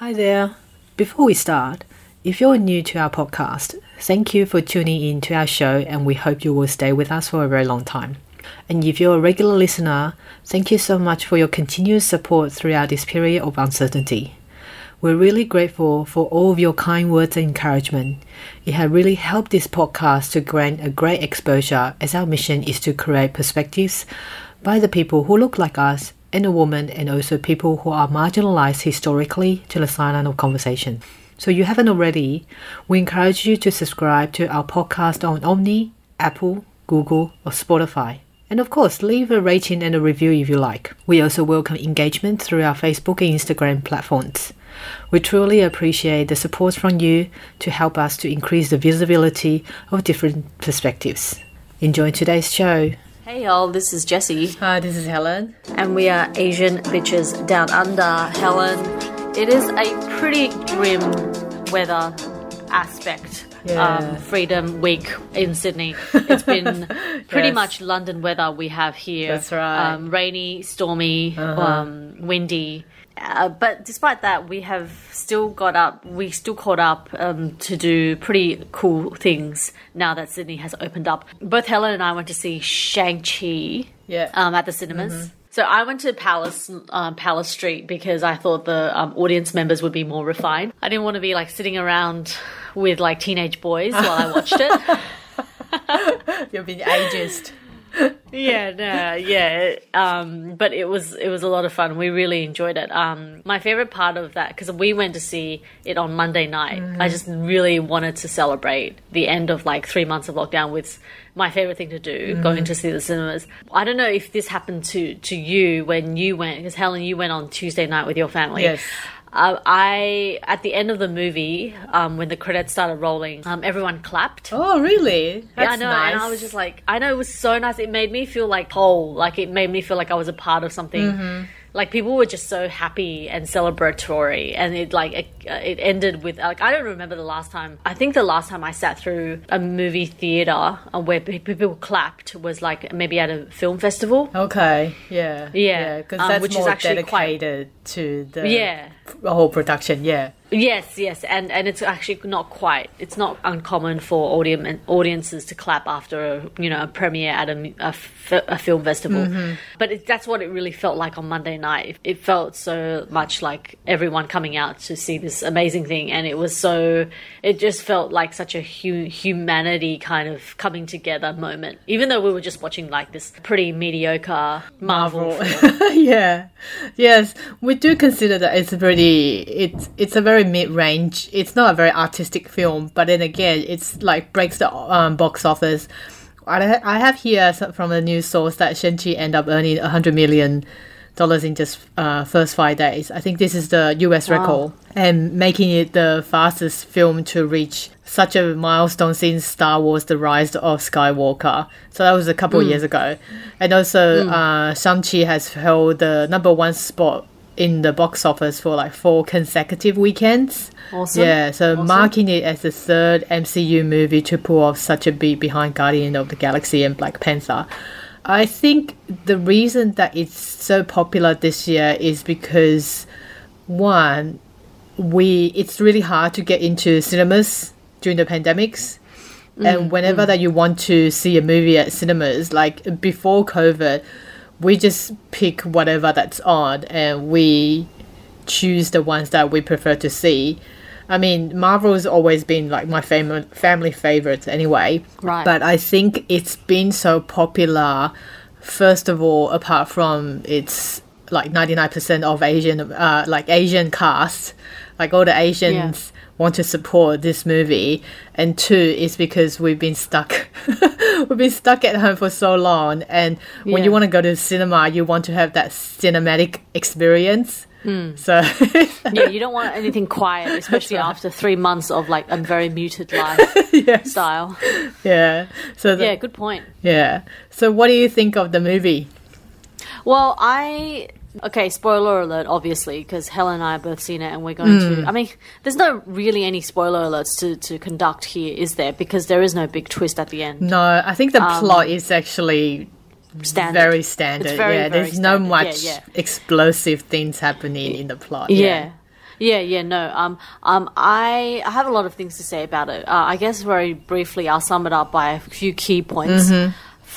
Hi there. Before we start, if you're new to our podcast, thank you for tuning in to our show and we hope you will stay with us for a very long time. And if you're a regular listener, thank you so much for your continuous support throughout this period of uncertainty. We're really grateful for all of your kind words and encouragement. It has really helped this podcast to grant a great exposure as our mission is to create perspectives by the people who look like us and a woman and also people who are marginalized historically to the silent of conversation. So you haven't already, we encourage you to subscribe to our podcast on Omny, Apple, Google, or Spotify. And of course, leave a rating and a review if you like. We also welcome engagement through our Facebook and Instagram platforms. We truly appreciate the support from you to help us to increase the visibility of different perspectives. Enjoy today's show. Hey y'all, this is Jessie. Hi, this is Helen. And we are Asian Bitches Down Under. Helen, it is a pretty grim weather aspect. Yeah. Um, Freedom Week in Sydney. It's been pretty Yes. much London weather we have here. That's right. Um, rainy, stormy, Uh-huh. um, windy. Uh, but despite that, we have still got up. We still caught up um, to do pretty cool things now that Sydney has opened up. Both Helen and I went to see Shang Chi Yeah. um, at the cinemas. So I went to Palace um, Palace Street because I thought the um, audience members would be more refined. I didn't want to be like sitting around with like teenage boys while I watched it. You've been ageist. Yeah, no, yeah. Um, but it was it was a lot of fun. We really enjoyed it. Um, my favorite part of that because we went to see it on Monday night. I just really wanted to celebrate the end of like three months of lockdown with my favorite thing to do, going to see the cinemas. I don't know if this happened to to you when you went because Helen, you went on Tuesday night with your family. Yes. Uh, I at the end of the movie, um, when the credits started rolling, um, everyone clapped. Oh, really? Yeah, I know, nice. and I was just like, I know it was so nice. It made me feel like whole, like it made me feel like I was a part of something. Mm-hmm. Like people were just so happy and celebratory, and it like it, it ended with like I don't remember the last time. I think the last time I sat through a movie theater uh, where people clapped was like maybe at a film festival. Okay, yeah, Yeah, because um, that's which is more actually quite- to the Yeah. the whole production. Yeah, Yes, yes, and and it's actually not quite. It's not uncommon for audience audiences to clap after a you know a premiere at a, a, a film festival. Mm-hmm. But it, that's what it really felt like on Monday night. It, it felt so much like everyone coming out to see this amazing thing, and it was so. It just felt like such a hu- humanity kind of coming together moment. Even though we were just watching like this pretty mediocre Marvel. film. yeah, yes. We do consider that it's pretty. It's it's a very mid range. It's not a very artistic film, but then again, it's like breaks the um, box office. I I have here from a news source that Shang-Chi end up earning a hundred million dollars in just uh, first five days. I think this is the U.S. record and making it the fastest film to reach such a milestone since Star Wars: The Rise of Skywalker. So that was a couple of years ago, and also uh, Shang-Chi has held the number one spot in the box office for like four consecutive weekends. Awesome. Yeah, so marking it as the third MCU movie to pull off such a beat behind Guardian of the Galaxy and Black Panther. I think the reason that it's so popular this year is because one, we it's really hard to get into cinemas during the pandemics. And mm, whenever mm. that you want to see a movie at cinemas, like before COVID, we just pick whatever that's on and we choose the ones that we prefer to see. I mean, Marvel's always been like my fam- family favorites anyway. Right. But I think it's been so popular, first of all, apart from its like 99% of Asian, uh, like Asian cast, like all the Asians want to support this movie. And two is because we've been stuck. we've been stuck at home for so long. And when Yeah. you want to go to cinema, you want to have that cinematic experience. Hmm. So yeah, you don't want anything quiet, especially after three months of like a very muted lifestyle. yeah. So the- Yeah, good point. yeah. So what do you think of the movie? Well, I okay. Spoiler alert, obviously, because Helen and I have both seen it, and we're going to. I mean, there's no really any spoiler alerts to to conduct here, is there? Because there is no big twist at the end. No, I think the plot is actually Standard. very standard. Very, yeah, very there's no much Yeah, yeah. explosive things happening in the plot. Yeah. Yeah, yeah, no. Um, um, I, I have a lot of things to say about it. Uh, I guess very briefly, I'll sum it up by a few key points.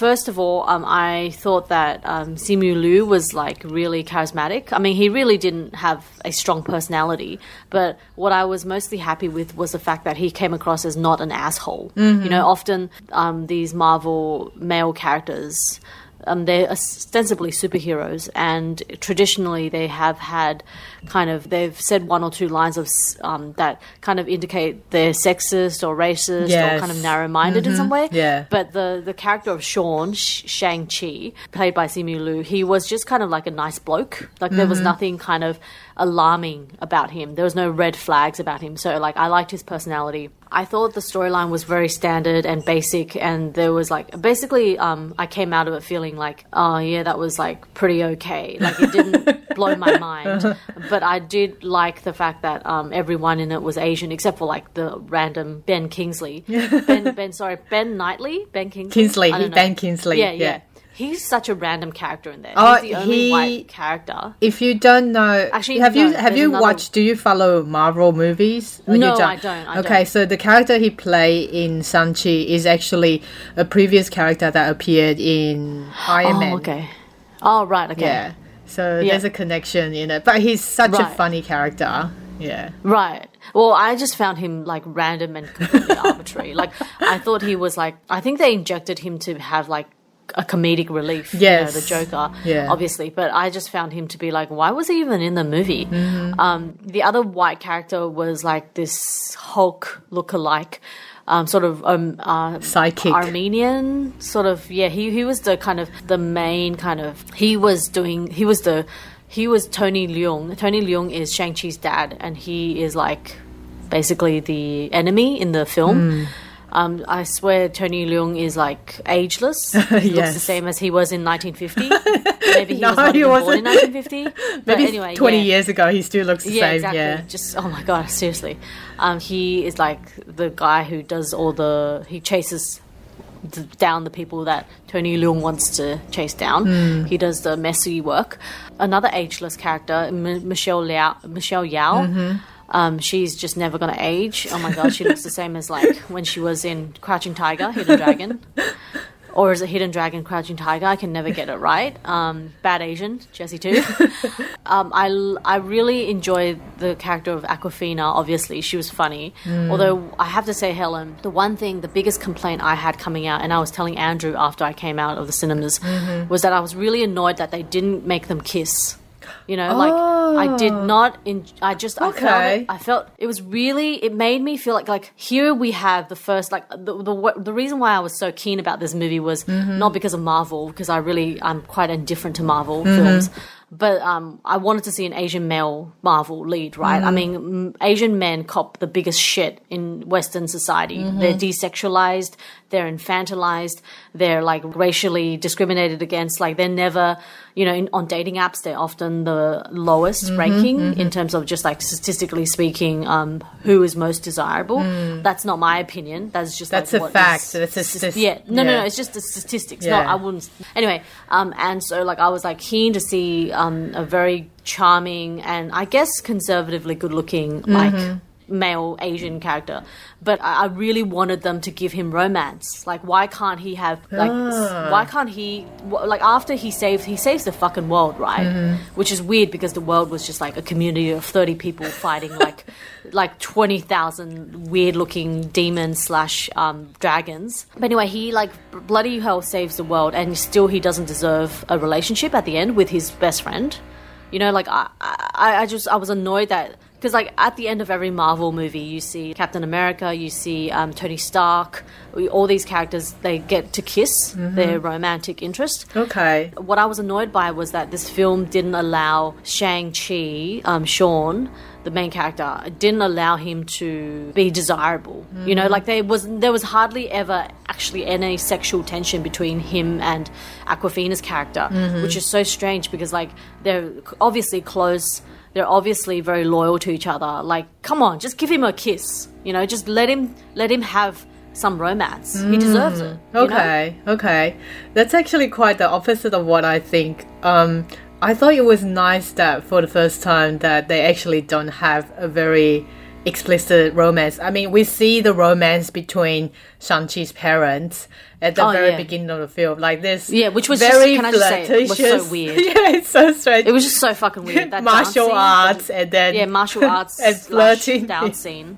First of all, um, I thought that um, Simu Liu was like really charismatic. I mean, he really didn't have a strong personality, but what I was mostly happy with was the fact that he came across as not an asshole. You know, often um, these Marvel male characters um, they're ostensibly superheroes, and traditionally they have had kind of they've said one or two lines of um, that kind of indicate they're sexist or racist or kind of narrow-minded in some way. Yeah. But the the character of Sean Sh- Shang Chi, played by Simu Liu, he was just kind of like a nice bloke. Like there was nothing kind of alarming about him. There was no red flags about him. So like I liked his personality. I thought the storyline was very standard and basic, and there was like basically um, I came out of it feeling like oh yeah that was like pretty okay. Like it didn't blow my mind, but I did like the fact that um, everyone in it was Asian except for like the random Ben Kingsley. Ben Ben sorry Ben Knightley Ben Kingsley Kingsley. Ben Kingsley, Yeah, yeah. yeah. He's such a random character in there. Oh, He's uh, the only he- white character. If you don't know, Actually, have no, you have you another- watched? Do you follow Marvel movies? No, I don't, I okay, don't. so the character he played in Sanchi is actually a previous character that appeared in Iron Oh, Man. okay. Oh, right. Okay. Yeah. So Yeah. there's a connection in it, but he's such a funny character. Yeah. Right. Well, I just found him like random and completely arbitrary. Like I thought he was like I think they injected him to have like a comedic relief. Yes. You know, the Joker. Yeah. Obviously, but I just found him to be like, why was he even in the movie? Mm-hmm. Um, the other white character was like this Hulk look-alike. Um, sort of um, uh, Psychic. Armenian sort of yeah he he was the kind of the main kind of he was doing he was the he was Tony Leung Tony Leung is Shang Chi's dad and he is like basically the enemy in the film Hmm. Um, I swear Tony Leung is like ageless he looks the same as he was in 1950 maybe he No, was not he even born wasn't. in 1950 but Maybe anyway 20 yeah years ago, he still looks the yeah, same. exactly. Yeah. Just oh my god, seriously. Um, he is like the guy who does all the he chases down the people that Tony Leung wants to chase down. Hmm. He does the messy work. Another ageless character, M- Michelle Liao, Michelle Yeoh. Mm-hmm. Um, she's just never gonna age. Oh my god, she looks the same as like when she was in Crouching Tiger, Hidden Dragon. Or is it Hidden Dragon, Crouching Tiger? I can never get it right. Um, bad Asian, Jessie too. um, I, I really enjoyed the character of Awkwafina. Obviously, she was funny. Although I have to say, Helen, the one thing, the biggest complaint I had coming out, and I was telling Andrew after I came out of the cinemas, was that I was really annoyed that they didn't make them kiss. You know, like I did oh. not. In, I just I felt Okay. it, I felt it was really. It made me feel like like here we have the first like the the, the reason why I was so keen about this movie was mm-hmm. not because of Marvel because I really I'm quite indifferent to Marvel films. Mm-hmm. But um, I wanted to see an Asian male Marvel lead, right? I mm-hmm. mean, m- Asian men cop the biggest shit in Western society. They're desexualized, they're infantilized, they're like racially discriminated against. Like they're never, you know, in, on dating apps, they're often the lowest ranking in terms of just like statistically speaking, um, who is most desirable. That's not my opinion. That's just That's like, a what fact. is- That's a yeah. No, no, yeah. no. It's just the statistics. Yeah. No, I wouldn't. Anyway, um, and so like I was like keen to see um, a very charming and I guess conservatively good-looking like male Asian character, but I, I really wanted them to give him romance. Like, why can't he have like? s- Why can't he like after he saves he saves the fucking world, right? Which is weird because the world was just like a community of thirty people fighting like like twenty thousand weird-looking demons slash um, dragons. But anyway, he like bloody hell saves the world, and still he doesn't deserve a relationship at the end with his best friend. You know, like I, I, I just I was annoyed that because like at the end of every Marvel movie, you see Captain America, you see um, Tony Stark, all these characters they get to kiss their romantic interest. Okay. What I was annoyed by was that this film didn't allow Shang Chi, um, Sean, the main character, didn't allow him to be desirable. You know, like there was there was hardly ever actually any sexual tension between him and Awkwafina's character, which is so strange because like they're obviously close. They're obviously very loyal to each other. Like, come on, just give him a kiss. You know, just let him let him have some romance. He deserves it. you know? Okay, okay. That's actually quite the opposite of what I think. Um, I thought it was nice that for the first time that they actually don't have a very explicit romance. I mean, we see the romance between Shang-Chi's parents at the Oh, very yeah. beginning of the film, like this. Yeah, which was very just, can I just say, it was so flirtatious- weird. yeah, it's so strange. It was just so fucking weird. That martial arts and then yeah, martial arts and flirting. down scene.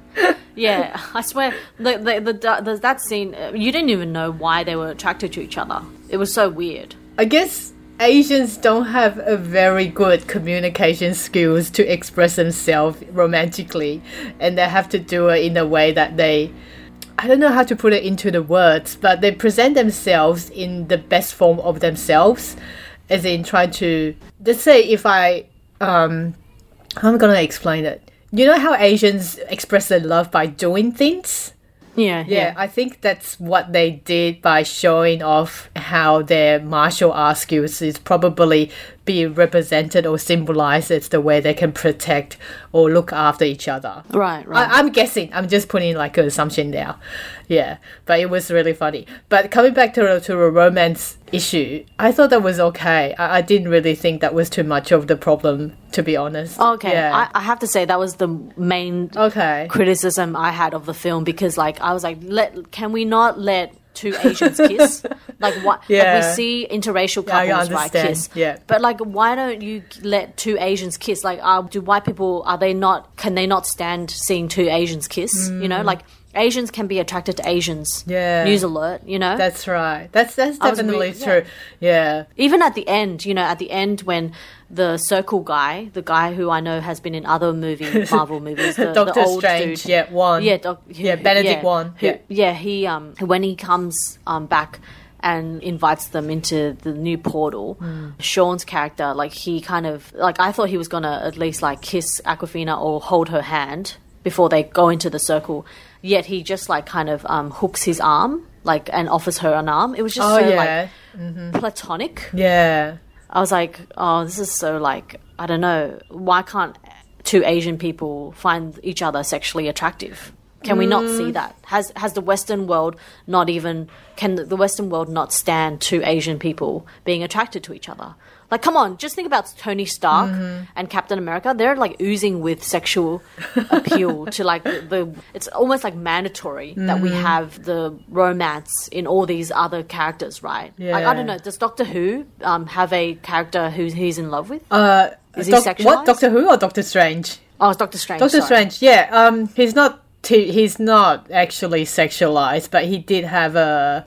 Yeah, I swear, the, the, the, the, that scene, uh, you didn't even know why they were attracted to each other. It was so weird. I guess Asians don't have a very good communication skills to express themselves romantically, and they have to do it in a way that they. I don't know how to put it into the words, but they present themselves in the best form of themselves, as in trying to. Let's say if I, um, how am I gonna explain it? You know how Asians express their love by doing things. Yeah, Yeah, I think that's what they did by showing off how their martial arts skills is probably being represented or symbolized as the way they can protect or look after each other. Right, right. I, I'm guessing. I'm just putting like an assumption there. Yeah, but it was really funny. But coming back to the, to a romance issue, I thought that was okay. I, I didn't really think that was too much of the problem, to be honest. okay, Yeah. I, I have to say that was the main okay. criticism I had of the film because, like, I was like, let can we not let two Asians kiss? like, what? Like, we see interracial couples, right? Kiss. yeah. But like, why don't you let two Asians kiss? Like, uh, do white people are they not? Can they not stand seeing two Asians kiss? You know, like. Asians can be attracted to Asians. Mm. Yeah. News alert, you know? That's right. That's that's definitely true. Yeah. even at the end, you know, at the end when the circle guy, the guy who I know has been in other movie Marvel movies, the, Doctor the Strange, dude, yeah, Wong. yeah, doc, Yeah, Benedict yeah, Wong, who- yeah. yeah, he um when he comes um back and invites them into the new portal. Hmm. Sean's character, like he kind of like I thought he was gonna at least like kiss Awkwafina or hold her hand before they go into the circle. Yet he just like kind of um hooks his arm like and offers her an arm. It was just Oh so yeah. like platonic. yeah. I was like, oh, this is so like, I don't know. Why can't two Asian people find each other sexually attractive? Can we not Mm. see that? Has has the Western world not even can the Western world not stand two Asian people being attracted to each other? Like, come on, just think about Tony Stark Mm-hmm. and Captain America. They're like oozing with sexual appeal to like the, the. It's almost like mandatory that Mm-hmm. we have the romance in all these other characters, right? Like, I don't know. Does Doctor Who um, have a character who he's in love with? Uh, Is he sexualized? what Doctor Who or Doctor Strange? oh, it's Doctor Strange. Doctor sorry. Strange. Yeah. Um, he's not. T- he's not actually sexualized, but he did have a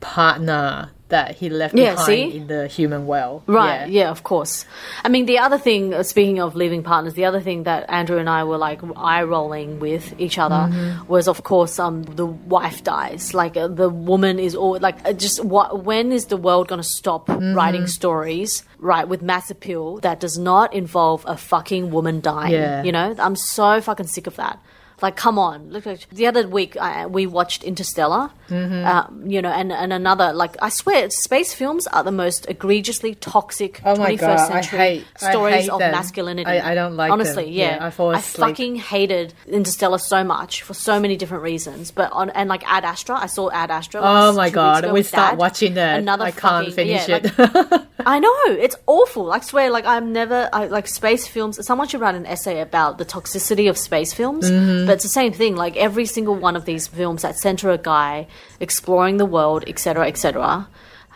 partner that he left Yeah, behind see? in the human well. Right, Yeah. yeah. of course. I mean, the other thing, uh, speaking of leaving partners, the other thing that Andrew and I were like eye rolling with each other Mm-hmm. was, of course, um, the wife dies. Like, uh, the woman is all like, uh, just what, when is the world going to stop Mm-hmm. writing stories, right, with mass appeal that does not involve a fucking woman dying? Yeah. You know, I'm so fucking sick of that. Like, come on! Look, like, the other week I, we watched Interstellar, Mm-hmm. um, you know, and, and another like I swear, space films are the most egregiously toxic Oh my 21st God, century hate- stories of them. masculinity. I- I don't like honestly. Yeah, Yeah, I fall asleep. fucking hated Interstellar so much for so many different reasons. But on and like Ad Astra, I saw Ad Astra. Oh like, my god, we start Dad. watching that. Another I can't finish yeah, it. like- I know it's awful. I swear, like I'm never I, like space films. Someone should write an essay about the toxicity of space films. Mm-hmm. But it's the same thing. Like every single one of these films that center a guy exploring the world, etc., etc.,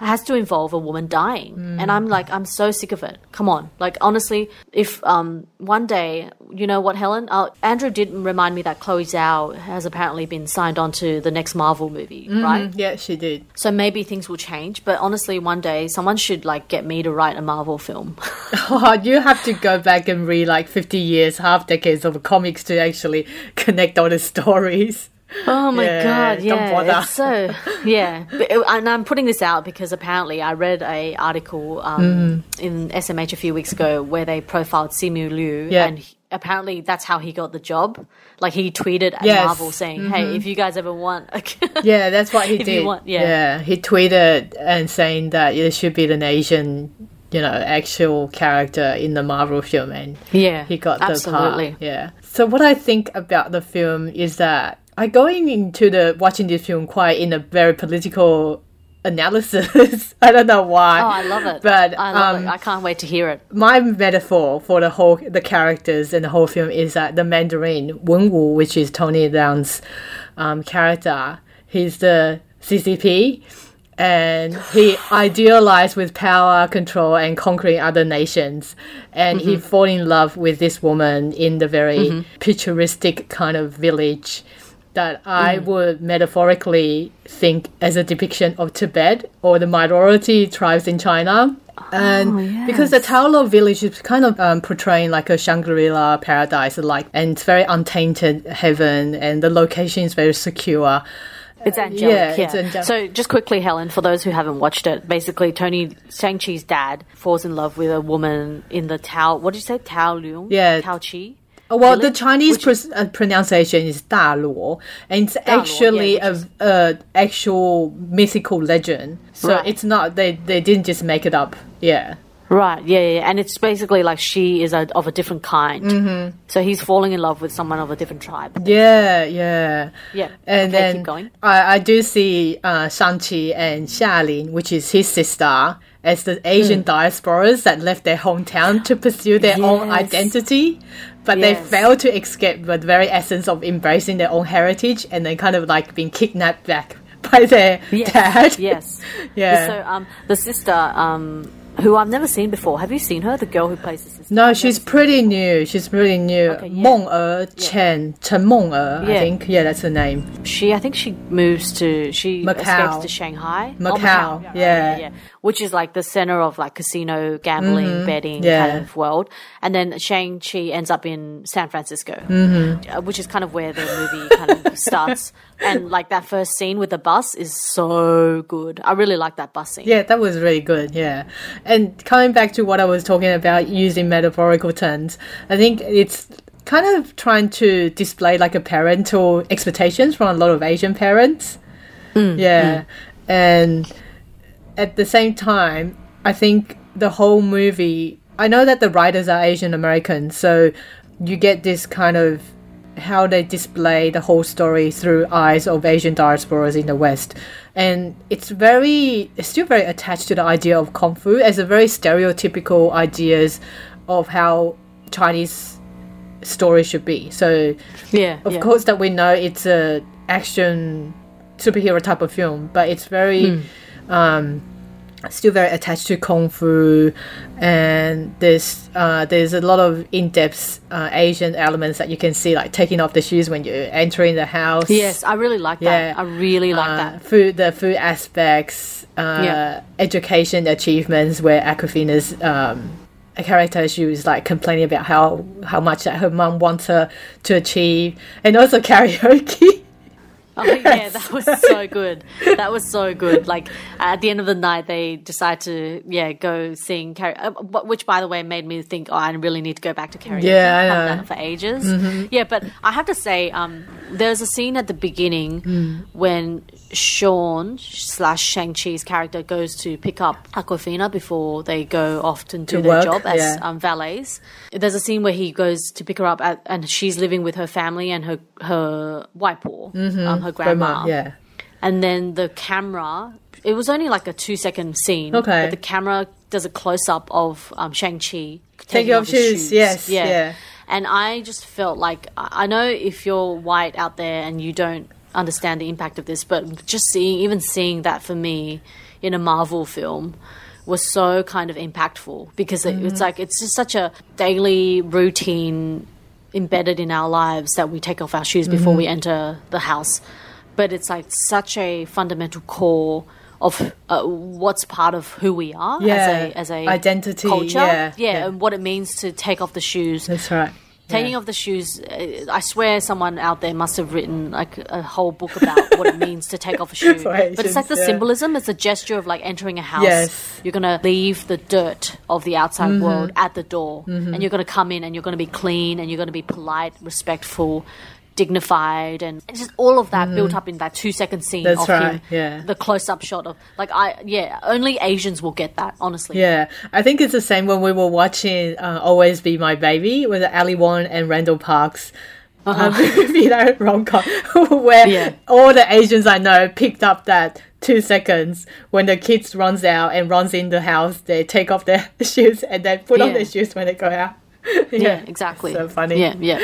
has to involve a woman dying. And I'm like, I'm so sick of it. Come on, like honestly, if um one day, you know what, Helen, uh, Andrew did remind me that Chloe Zhao has apparently been signed on to the next Marvel movie, right? yeah, she did. So maybe things will change, but honestly, one day someone should like get me to write a Marvel film. Oh, you have to go back and read like 50 years, half decades of comics to actually connect all the stories. Oh my Yeah, god, don't yeah, bother. it's so yeah. But, uh, and I'm putting this out because apparently I read a article um, in SMH a few weeks ago where they profiled Simu Liu, Yeah. and he- apparently that's how he got the job. Like he tweeted at Yes. Marvel saying, "Hey, if you guys ever want." Yeah, that's what he did. want- yeah. he tweeted and saying that there should be an Asian, you know, actual character in the Marvel film, and yeah, he got the absolutely. part. Yeah. So what I think about the film is that I going into the watching this film quite in a very political analysis. I don't know why. Oh, I love it. But I love um, it. I can't wait to hear it. my metaphor for the whole the characters in the whole film is that the Mandarin Wen Wu, which is Tony Leung's um, character, he's the CCP, and he idealized with power, control, and conquering other nations, and he fall in love with this woman in the very picturesque kind of village. That I would metaphorically think as a depiction of Tibet or the minority tribes in China. And because the Ta Lo village is kind of um, portraying like a Shangri-La paradise, like, and it's very untainted heaven, and the location is very secure. It's angelic. yeah, Yeah, it's angelic. So, just quickly, Helen, for those who haven't watched it, basically, Tony Shang-Chi's dad falls in love with a woman in the Tao. What did you say? Tao Leung? Yeah. Tao Chi? Uh, Well, the Chinese which- uh, pronunciation is Da Luo, and it's actually yeah, a, a actual mythical legend. So Right. it's not they they didn't just make it up. Yeah. Right, yeah, yeah. And it's basically like she is a, of a different kind. Mm-hmm. So he's falling in love with someone of a different tribe. Yeah, yeah. Yeah. And Okay, then keep going. I, I do see uh, Shang-Chi and Xialing, which is his sister, as the Asian diasporas that left their hometown to pursue their own identity. But they Yes. failed to escape the very essence of embracing their own heritage and then kind of like being kidnapped back by their Yes, dad. Yes. Yeah. So um, the sister, um, who I've never seen before. Have you seen her? The girl who plays the sister. No, she's pretty new. She's pretty new. Okay, yeah. Meng Er Chen, Chen Meng Er, I Yeah. think. Yeah, that's her name. She, I think she moves to. She Macau. escapes to Shanghai. Oh, Macau, yeah. Which is like the center of like casino, gambling, betting Mm-hmm. yeah. kind of world. And then Shang Chi ends up in San Francisco, mm-hmm. which is kind of where the movie kind of starts. And like that first scene with the bus is so good. I really like that bus scene. Yeah, that was really good. Yeah. And coming back to what I was talking about using metaphorical terms, I think it's kind of trying to display like a parental expectations from a lot of Asian parents. Mm, yeah. Mm. And at the same time, I think the whole movie, I know that the writers are Asian American, so you get this kind of how they display the whole story through eyes of Asian diasporas in the West. And it's very, it's still very attached to the idea of Kung Fu as a very stereotypical ideas of how Chinese story should be. So, Yeah. of yeah. course, that we know it's a action superhero type of film, but it's very um, still very attached to kung fu, and there's uh, there's a lot of in depth uh, Asian elements that you can see, like taking off the shoes when you're entering the house. Yes, I really like that. Yeah. I really like Uh, that. food, the food aspects, uh, Yeah. education achievements, where Awkwafina's um, a character she was like complaining about how how much that her mom wants her to achieve, and also karaoke. Oh yeah, that was so good. That was so good. Like at the end of the night, they decide to yeah go sing karaoke, uh, which by the way made me think, oh, I really need to go back to karaoke. Yeah, I Haven't know. Mm-hmm. done it for ages. Yeah, but I have to say, um, there's a scene at the beginning Mm. when Sean slash Shang Chi's character goes to pick up Awkwafina before they go off to do To their work, job as yeah. um, valets. There's a scene where he goes to pick her up, at, and she's living with her family and her her waipo, um, her grandma. Grandma, yeah. And then the camera, it was only like a two second scene. Okay. But the camera does a close up of um, Shang-Chi Taking off his shoes, yes, yeah. yeah. And I just felt like, I know if you're white out there and you don't understand the impact of this, but just seeing, even seeing that for me in a Marvel film was so kind of impactful because it, Mm-hmm. it's like, it's just such a daily routine embedded in our lives that we take off our shoes before Mm-hmm. we enter the house. But it's like such a fundamental core of uh, what's part of who we are Yeah. as a as a Identity, culture, yeah, yeah. and what it means to take off the shoes. That's right. Taking off the shoes, uh, I swear someone out there must have written like a whole book about what it means to take off a shoe. For but it's like the yeah. symbolism, it's a gesture of like entering a house. Yes. Mm-hmm. You're going to leave the dirt of the outside world at the door, and you're going to come in and you're going to be clean and you're going to be polite, respectful. Dignified and just all of that built up in that two second scene. That's of right, him, yeah. the close up shot of like I yeah only Asians will get that honestly Yeah, I think it's the same when we were watching uh, "Always Be My Baby" with Ali Wong and Randall Parks. uh, movie like rom com where Yeah. all the Asians I know picked up that two seconds when the kids runs out and runs in the house. They take off their shoes and then put on their shoes when they go out. Yeah, exactly. So funny. Yeah, yeah.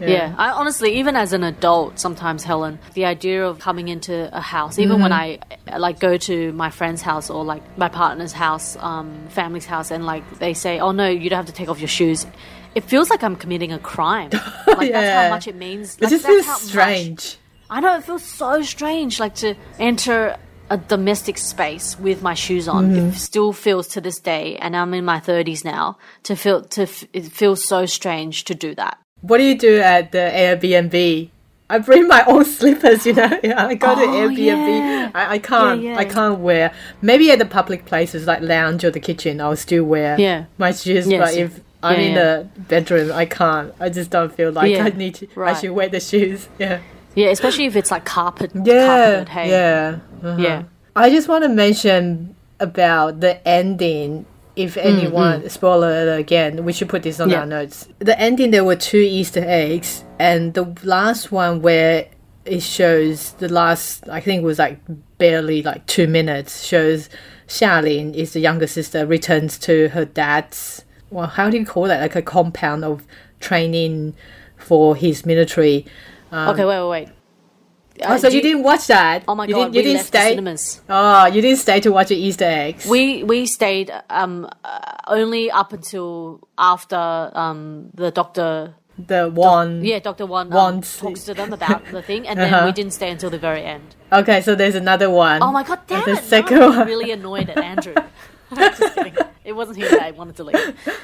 Yeah. I honestly, even as an adult, sometimes Helen, the idea of coming into a house, even when I like go to my friend's house or like my partner's house, um, family's house, and like they say, "Oh no, you don't have to take off your shoes," it feels like I'm committing a crime. Like that's how much it means. It Like, just that's feels how much- strange. I know it feels so strange, like to enter a domestic space with my shoes on. Mm-hmm. It still feels to this day, and I'm in my thirties now. To feel to f- it feels so strange to do that. What do you do at the Airbnb? I bring my own slippers, you know. Yeah, I go to Oh, Airbnb. yeah. I, I can't. Yeah. I can't wear. Maybe at the public places like lounge or the kitchen, I'll still wear Yeah. my shoes. Yes. But if I'm in the bedroom, I can't. I just don't feel like I need to. I should wear the shoes. Yeah. Yeah, especially if it's like carpet. Yeah. carpeted, hey. Yeah. uh-huh. Yeah. I just want to mention about the ending. If anyone spoiler alert again, we should put this on Mm, Yeah. our notes. The ending there were two Easter eggs, and the last one where it shows the last I think it was like barely like two minutes shows Xialing is the younger sister returns to her dad's well how do you call that like a compound of training for his military. Okay, wait, wait, wait. Oh, Uh, so do you didn't watch that? Oh my you god, didn't, you didn't stay. cinemas. Oh, you didn't stay to watch the Easter eggs. We we stayed um uh, only up until after um the doctor the one. yeah Doctor One um, talks to them about the thing, and then Uh-huh. we didn't stay until the very end. Okay, so there's another one. Oh my god, damn the it! second no, I'm one. really annoyed at Andrew. It wasn't him that I wanted to leave.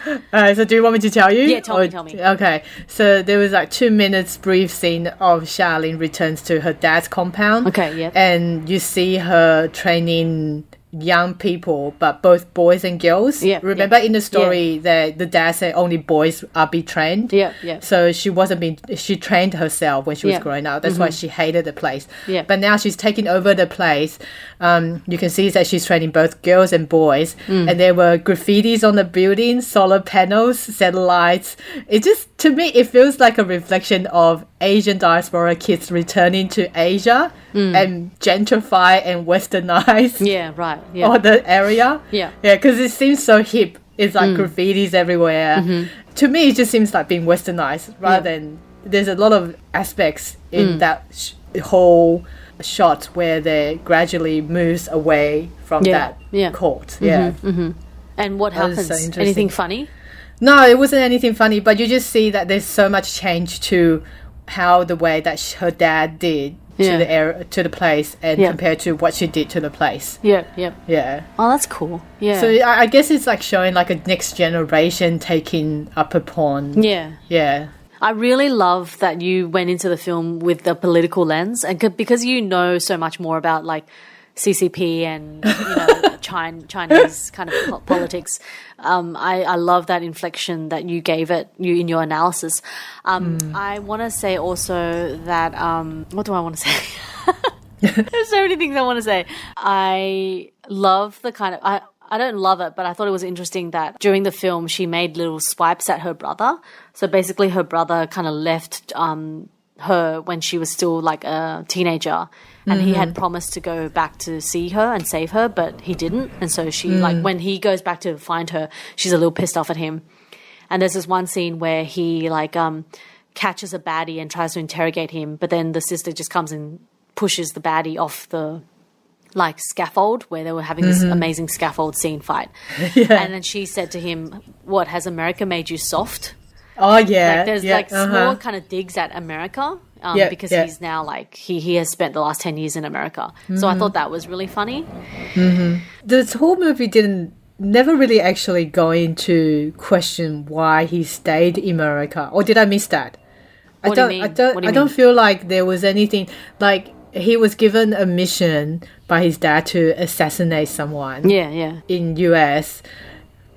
Alright, uh, so do you want me to tell you? Yeah, tell me, tell me. Okay, so there was like two minutes brief scene of Charlene returns to her dad's compound. Okay, yeah. And you see her training young people, but both boys and girls. Yeah, Remember yeah. in the story that the dad said only boys are be trained? Yeah, yeah. So she wasn't being, she trained herself when she was Yeah. Mm-hmm. growing up. That's why she hated the place. Yeah. But now she's taking over the place. Um, you can see that she's training both girls and boys. Mm. And there were graffitis on the building, solar panels, satellites. It just, to me, it feels like a reflection of Asian diaspora kids returning to Asia and gentrify and westernized Mm. Yeah, right. Yeah. all the area. Yeah. Yeah, because it seems so hip. It's like Mm. graffitis everywhere. Mm-hmm. To me, it just seems like being westernized rather than there's a lot of aspects in Mm. that sh- whole shot where they gradually moves away from Yeah, that yeah. Mm-hmm. court. Yeah. and what That so happens? interesting. Anything funny? No, it wasn't anything funny, but you just see that there's so much change to how the way that sh- her dad did Yeah. to the air to the place and Yeah. compared to what she did to the place. Yeah, yeah. Yeah. Oh, that's cool. Yeah. So I, I guess it's like showing like a next generation taking up a pawn. yeah. Yeah. I really love that you went into the film with the political lens, and c- because you know so much more about like CCP and you know China, Chinese kind of politics. Um, I, I love that inflection that you gave it you in your analysis. Um, I want to say also that um, what do I want to say? There's so many things I want to say. I love the kind of I. I don't love it, but I thought it was interesting that during the film she made little swipes at her brother. So basically, her brother kind of left um, her when she was still like a teenager, and he had mm-hmm. promised to go back to see her and save her, but he didn't. And so she mm. like when he goes back to find her, she's a little pissed off at him. And there's this one scene where he like um, catches a baddie and tries to interrogate him, but then the sister just comes and pushes the baddie off the like scaffold where they were having this mm-hmm. amazing scaffold scene fight. And then she said to him, "What has America made you soft?" Oh yeah. Like there's yeah, like uh-huh. small kind of digs at America. Um, because he's now like he, he has spent the last 10 years in america so i thought that was really funny This whole movie didn't never really actually go into question why he stayed in America. Or did I miss that? I What do you don't I don't do I don't feel like there was anything like he was given a mission by his dad to assassinate someone. yeah yeah in US,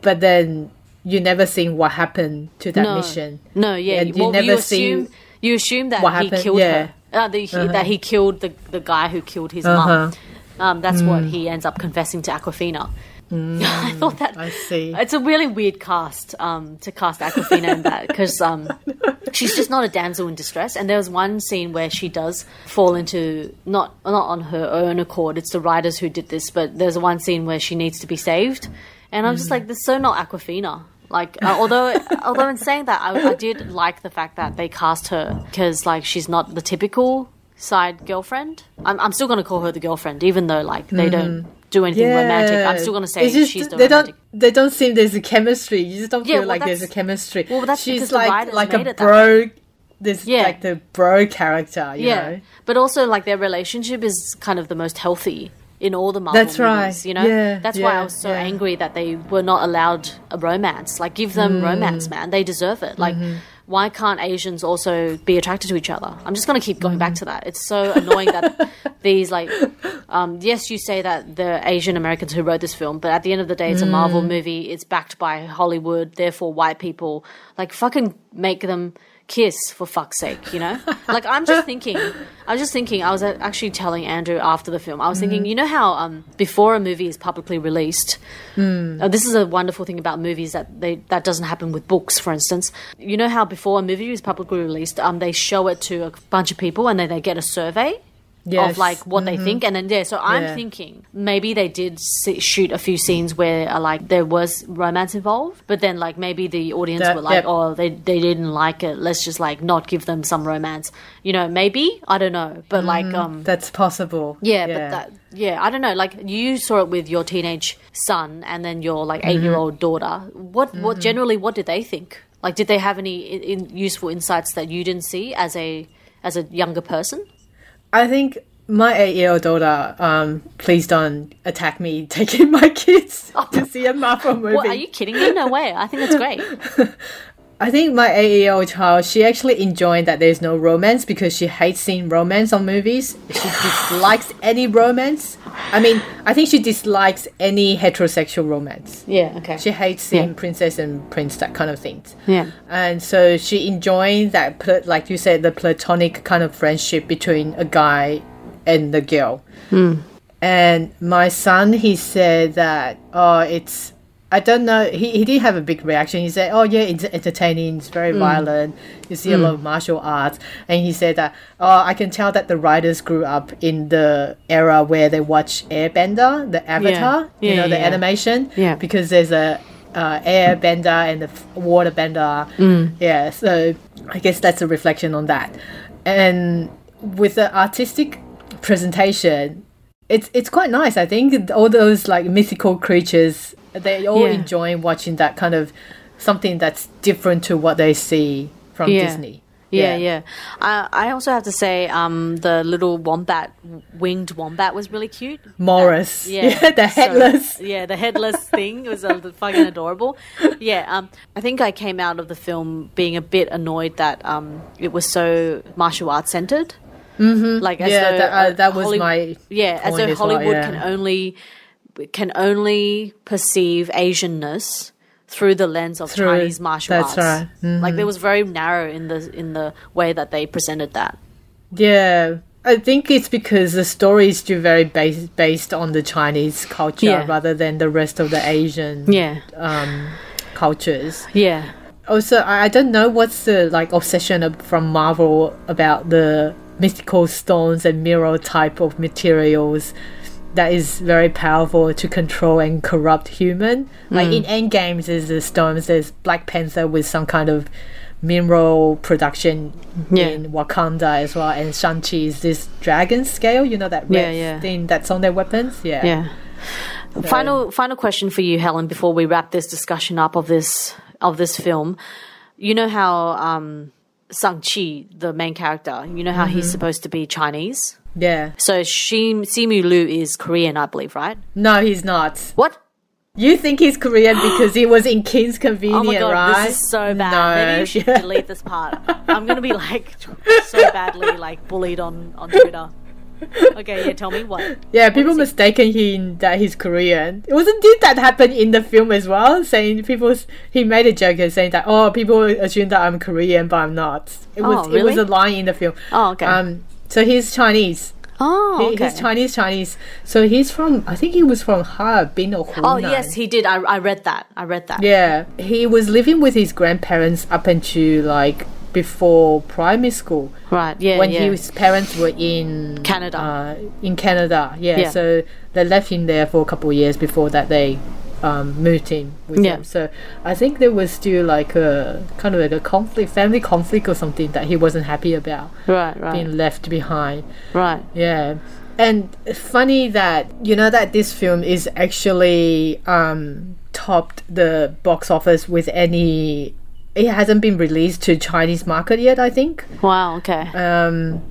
but then you never seen what happened to that no mission. no yeah, you well never you assume you assume that what he killed yeah. her uh, the, he, that he killed the, the guy who killed his Uh-huh. mum um, that's what he ends up confessing to Awkwafina I thought that I see. it's a really weird cast um, to cast Awkwafina in that because um, she's just not a damsel in distress. And there was one scene where she does fall into not not on her own accord. It's the writers who did this, but there's one scene where she needs to be saved, and I'm just like, this is so not Awkwafina. Like, uh, although although in saying that, I, I did like the fact that they cast her because like she's not the typical side girlfriend. I'm, I'm still going to call her the girlfriend, even though like they don't do anything romantic. I'm still going to say just she's the they romantic. don't they don't seem there's a chemistry. You just don't Yeah, feel well, like there's a chemistry. well, that's She's like like made a bro. This Yeah. like the bro character. You yeah, know? but also like their relationship is kind of the most healthy in all the Marvel That's right. movies. You know, Yeah, that's why I was so yeah. angry that they were not allowed a romance. Like, give Mm. them romance, man. They deserve it. Like. Mm-hmm. Why can't Asians also be attracted to each other? I'm just going to keep going Mm-hmm. back to that. It's so annoying that these like, um, yes, you say that the Asian Americans who wrote this film, but at the end of the day, it's a Marvel Mm. movie. It's backed by Hollywood, therefore white people. Like, fucking make them kiss for fuck's sake, you know? like I'm just thinking, I was just thinking, I was actually telling Andrew after the film, I was thinking, you know how um, before a movie is publicly released, uh, this is a wonderful thing about movies that they that doesn't happen with books, for instance. You know how before a movie is publicly released, um, they show it to a bunch of people and then they get a survey. Yes. Of like what they think, and then yeah. So I'm Yeah. thinking maybe they did see, shoot a few scenes where uh, like there was romance involved, but then like maybe the audience That- were like, yep. oh, they they didn't like it. Let's just like not give them some romance. You know, maybe I don't know, but like um. That's possible. Yeah, but that yeah, I don't know. Like you saw it with your teenage son and then your like eight year old daughter. What what generally what did they think? Like, did they have any in, in useful insights that you didn't see as a as a younger person? I think my eight-year-old daughter. Um, please don't attack me taking my kids to see a Marvel movie. What, are you kidding me? No way. I think that's great. I think my eight-year-old child, she actually enjoyed that there's no romance because she hates seeing romance on movies. She dislikes any romance. I mean, I think she dislikes any heterosexual romance. Yeah. Okay. She hates seeing Yeah. princess and prince that kind of things. yeah. And so she enjoyed that, like you said, the platonic kind of friendship between a guy and the girl. Hmm. And my son, he said that, oh, it's, I don't know, he, he didn't have a big reaction. He said, oh, yeah, it's entertaining, it's very mm. violent, you see a mm. lot of martial arts. And he said that, oh, I can tell that the writers grew up in the era where they watch Airbender, the Avatar, you Yeah, know, yeah, the animation. Yeah. Because there's a, uh, air bender and the f- water bender. Mm. Yeah, so I guess that's a reflection on that. And with the artistic presentation, it's it's quite nice. I think all those like mythical creatures, they all Yeah. enjoy watching that kind of something that's different to what they see from Yeah. Disney. Yeah, yeah. I, I also have to say, um, the little wombat, winged wombat, was really cute. Morris, That- yeah, the So- headless. yeah, the headless thing was uh, fucking adorable. Yeah, um, I think I came out of the film being a bit annoyed that um, it was so martial arts centered. Mm-hmm. Like, as Yeah, though, that- uh, uh, that was my yeah, as though well, Hollywood yeah. can only can only perceive Asianness through the lens of Through- Chinese martial that's arts. right. Mm-hmm. Like, there was very narrow in the in the way that they presented that. Yeah, I think it's because the story is still very based based on the Chinese culture Yeah. rather than the rest of the Asian Yeah, um, cultures. yeah. Also, I, I don't know what's the like obsession from Marvel about the mystical stones and mirror type of materials that is very powerful to control and corrupt human. Like in Endgames, there's the stones. There's Black Panther with some kind of mineral production Yeah. in Wakanda as well, and Shang Chi is this dragon scale. You know that red Yeah, yeah. thing that's on their weapons. Yeah. Yeah. Final final question for you, Helen, before we wrap this discussion up of this of this film. You know how um Sang Chi, the main character, you know how he's Mm-hmm. supposed to be Chinese? Yeah. So Shim Simu Liu is Korean, I believe, right? No, he's not. What? You think he's Korean because he was in Kim's Convenience, Oh my god, right? this is so bad. No. Maybe you should delete this part. I'm gonna be like so badly like bullied on on Twitter. Okay, yeah, tell me what. Yeah, people mistaken him that he's Korean. It wasn't did that happen in the film as well? Saying people, he made a joke saying that oh, people assume that I'm Korean, but I'm not. It was Oh, it was a line in the film. Oh, okay. Um, so he's Chinese. Oh, He- okay. He's Chinese, Chinese. So he's from, I think he was from Harbin or Hunan. Oh, yes, he did. I, I read that. I read that. Yeah, he was living with his grandparents up until like before primary school. Right. Yeah. when yeah. his parents were in Canada. Uh, in Canada, yeah. Yeah. So they left him there for a couple of years before that they um, moved with Yeah. him. So I think there was still like a kind of like a conflict, family conflict or something that he wasn't happy about right. Right. being left behind. right. Yeah. And funny that you know that this film is actually um, topped the box office with any. It hasn't been released to Chinese market yet. I think. Wow. Okay. Um,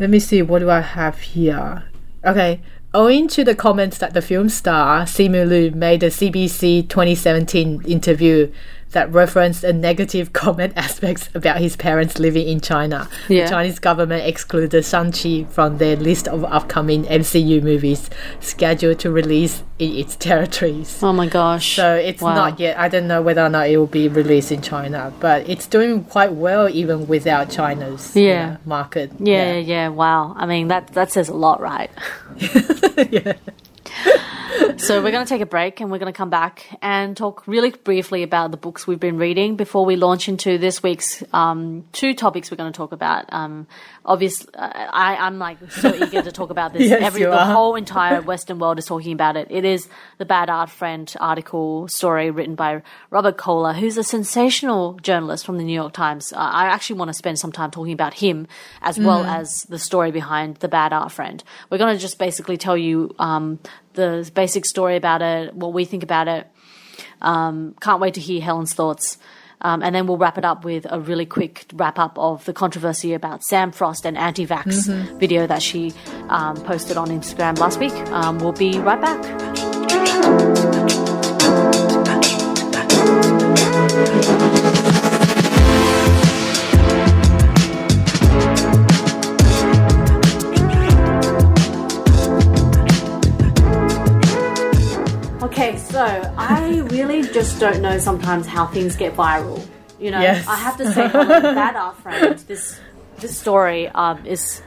let me see. What do I have here? Okay. Owing to the comments that the film star Simu Liu made a CBC 2017 interview that referenced a negative comment aspects about his parents living in China, Yeah. the Chinese government excluded Shang-Chi from their list of upcoming MCU movies scheduled to release in its territories. oh my gosh. So it's Wow. not yet. I don't know whether or not it will be released in China, but it's doing quite well even without China's you know, market. Yeah, yeah, yeah. Wow. I mean, that that says a lot, right? yeah. So we're going to take a break and we're going to come back and talk really briefly about the books we've been reading before we launch into this week's um, two topics we're going to talk about. Um, obviously, uh, I, I'm like so eager to talk about this. Yes, Every the are. whole entire Western world is talking about it. It is the Bad Art Friend article story written by Robert Kolker, who's a sensational journalist from the New York Times. Uh, I actually want to spend some time talking about him as well Mm. as the story behind the Bad Art Friend. We're going to just basically tell you um, the basic story about it, what we think about it. Um, can't wait to hear Helen's thoughts. Um, and then we'll wrap it up with a really quick wrap up of the controversy about Sam Frost and anti vax video that she um, posted on Instagram last week. Um, we'll be right back. So I really just don't know sometimes how things get viral. You know, Yes. I have to say, Bad Art Friend, this this story um, is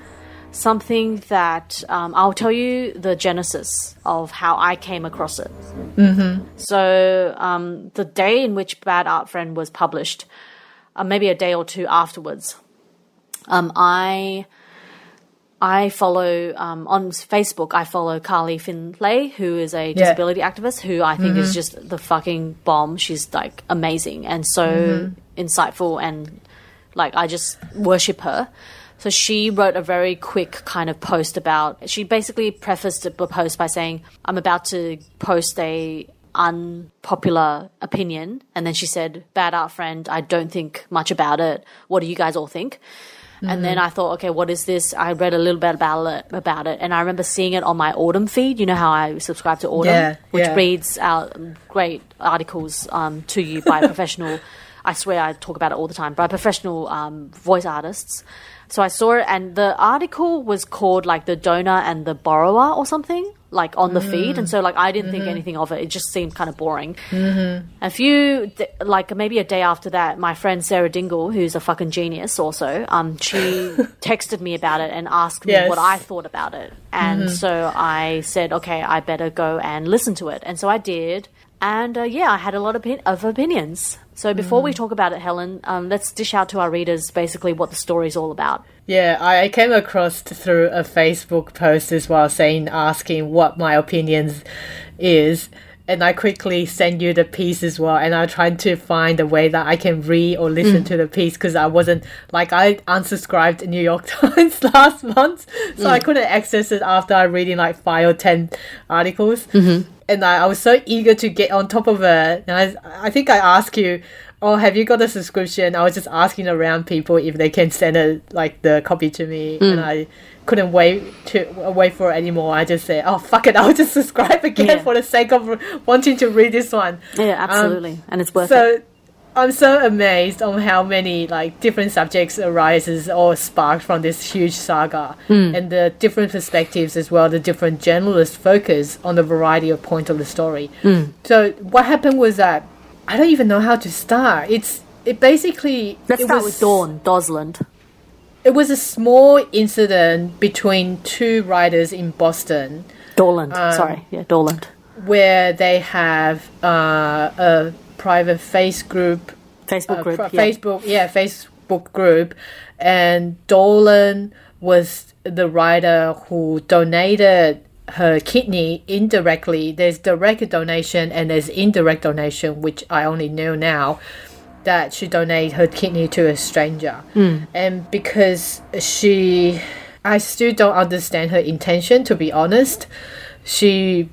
something that um, I'll tell you the genesis of how I came across it. Mm-hmm. So um, the day in which Bad Art Friend was published, uh, maybe a day or two afterwards, um, I I follow um, on Facebook. I follow Carly Findlay, who is a disability activist, who I think is just the fucking bomb. She's like amazing and so insightful, and like I just worship her. So she wrote a very quick kind of post about. She basically prefaced the post by saying, "I'm about to post a." unpopular opinion and then she said bad art friend i don't think much about it what do you guys all think and then I thought, okay, what is this? I read a little bit about it, about it, and I remember seeing it on my Audm feed. You know how I subscribe to Audm, Yeah, which yeah. reads out great articles um, to you by professional. I swear I talk about it all the time by professional um, voice artists. So I saw it, and the article was called like the donor and the borrower or something, like on the feed. And mm-hmm. so like I didn't think mm-hmm. anything of it. It just seemed kind of boring. Mm-hmm. A few, like maybe a day after that, my friend Sarah Dingle, who's a fucking genius also, um, she texted me about it and asked me Yes. what I thought about it. And so I said, okay, I better go and listen to it. And so I did. And uh, yeah, I had a lot of, opin- of opinions. So before we talk about it, Helen, um, let's dish out to our readers basically what the story's all about. Yeah, I came across through a Facebook post as well, saying asking what my opinions is, and I quickly send you the piece as well. And I tried to find a way that I can read or listen to the piece because I wasn't like I unsubscribed New York Times last month, so I couldn't access it after I reading like five or ten articles. And I, I was so eager to get on top of it, and I I think I asked you. Oh, have you got a subscription? I was just asking around people if they can send a like the copy to me, hmm. and I couldn't wait to wait for it anymore. I just said, "Oh fuck it, I'll just subscribe again Yeah. for the sake of wanting to read this one." Yeah, absolutely. Um, and it's worth it. I'm so amazed on how many like different subjects arises or sparked from this huge saga, hmm. and the different perspectives as well. The different journalists focus on the variety of point of the story. Hmm. So what happened was that I don't even know how to start. It's it basically Let's it start was- with Dawn Dosland. it was a small incident between two writers in Boston Dorland. Um, sorry, yeah, Dorland. where they have uh, a private face group Facebook uh, group. yeah. Facebook, yeah, Facebook group, and Dolan was the writer who donated her kidney indirectly. There's direct donation and there's indirect donation, which I only know now. That she donated her kidney to a stranger, and because she, I still don't understand her intention. To be honest, she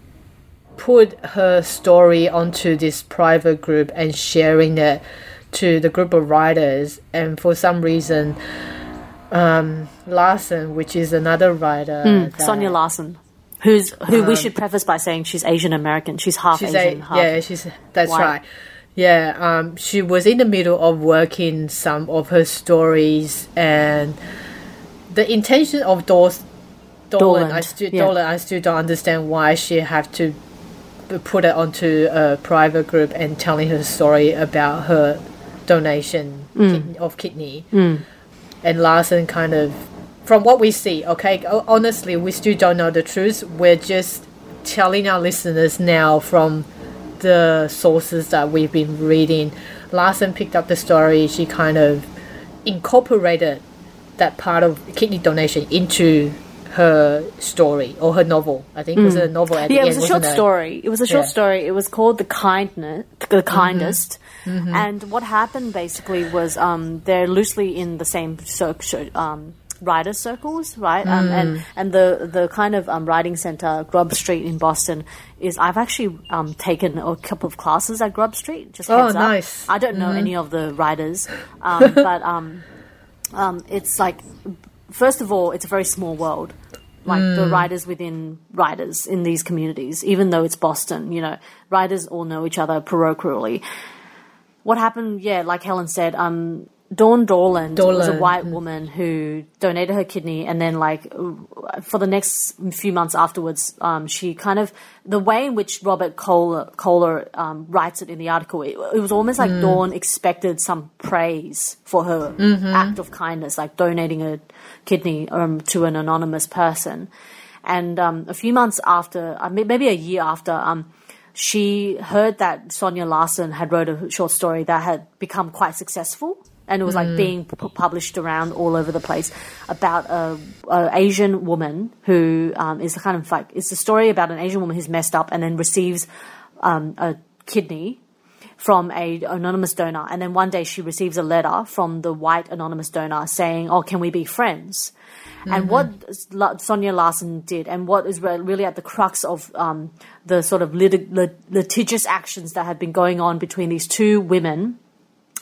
put her story onto this private group and sharing it to the group of writers and for some reason um Larson which is another writer that- Hmm, Sonya Larson, who's who we should preface by saying she's Asian American. She's half Um, she's Asian, a, half. yeah she's that's white. right yeah um she was in the middle of working some of her stories and the intention of those Dolan, I still yeah. Dolan, I still don't understand why she have to put it onto a private group and telling her story about her donation Mm. of kidney. And Larson kind of, from what we see, okay, honestly, we still don't know the truth. We're just telling our listeners now from the sources that we've been reading. Larson picked up the story. She kind of incorporated that part of kidney donation into her story or her novel. I think it was a novel at Mm. Yeah, the it was end, a short it? story. It was a short Yeah. story. It was called the kindness, the Mm-hmm. kindest. And what happened basically was um, they're loosely in the same cir- cir- um, writer circles, right? Um, Mm. and and the the kind of um, writing center, Grub Street in Boston, is I've actually um, taken a couple of classes at Grub Street. Just Oh, heads up. nice. I don't know any of the writers, um, but um, um, it's like first of all, it's a very small world. Like the writers within writers in these communities, even though it's Boston, you know, writers all know each other parochially. What happened? Yeah, like Helen said, um, Dawn Dorland, was a white woman who donated her kidney, and then like for the next few months afterwards, um, she kind of the way in which Robert Kolker, Kolker um, writes it in the article, it, it was almost like Dawn expected some praise for her act of kindness, like donating a kidney um, to an anonymous person. And um, a few months after, uh, maybe a year after, um, she heard that Sonya Larson had wrote a short story that had become quite successful. And it was like being pu- published around all over the place about a, a Asian woman who um, is kind of like it's a story about an Asian woman who's messed up and then receives um, a kidney from a anonymous donor, and then one day she receives a letter from the white anonymous donor saying, "Oh, can we be friends?" And what La- Sonya Larson did, and what is really at the crux of um, the sort of lit- lit- litigious actions that have been going on between these two women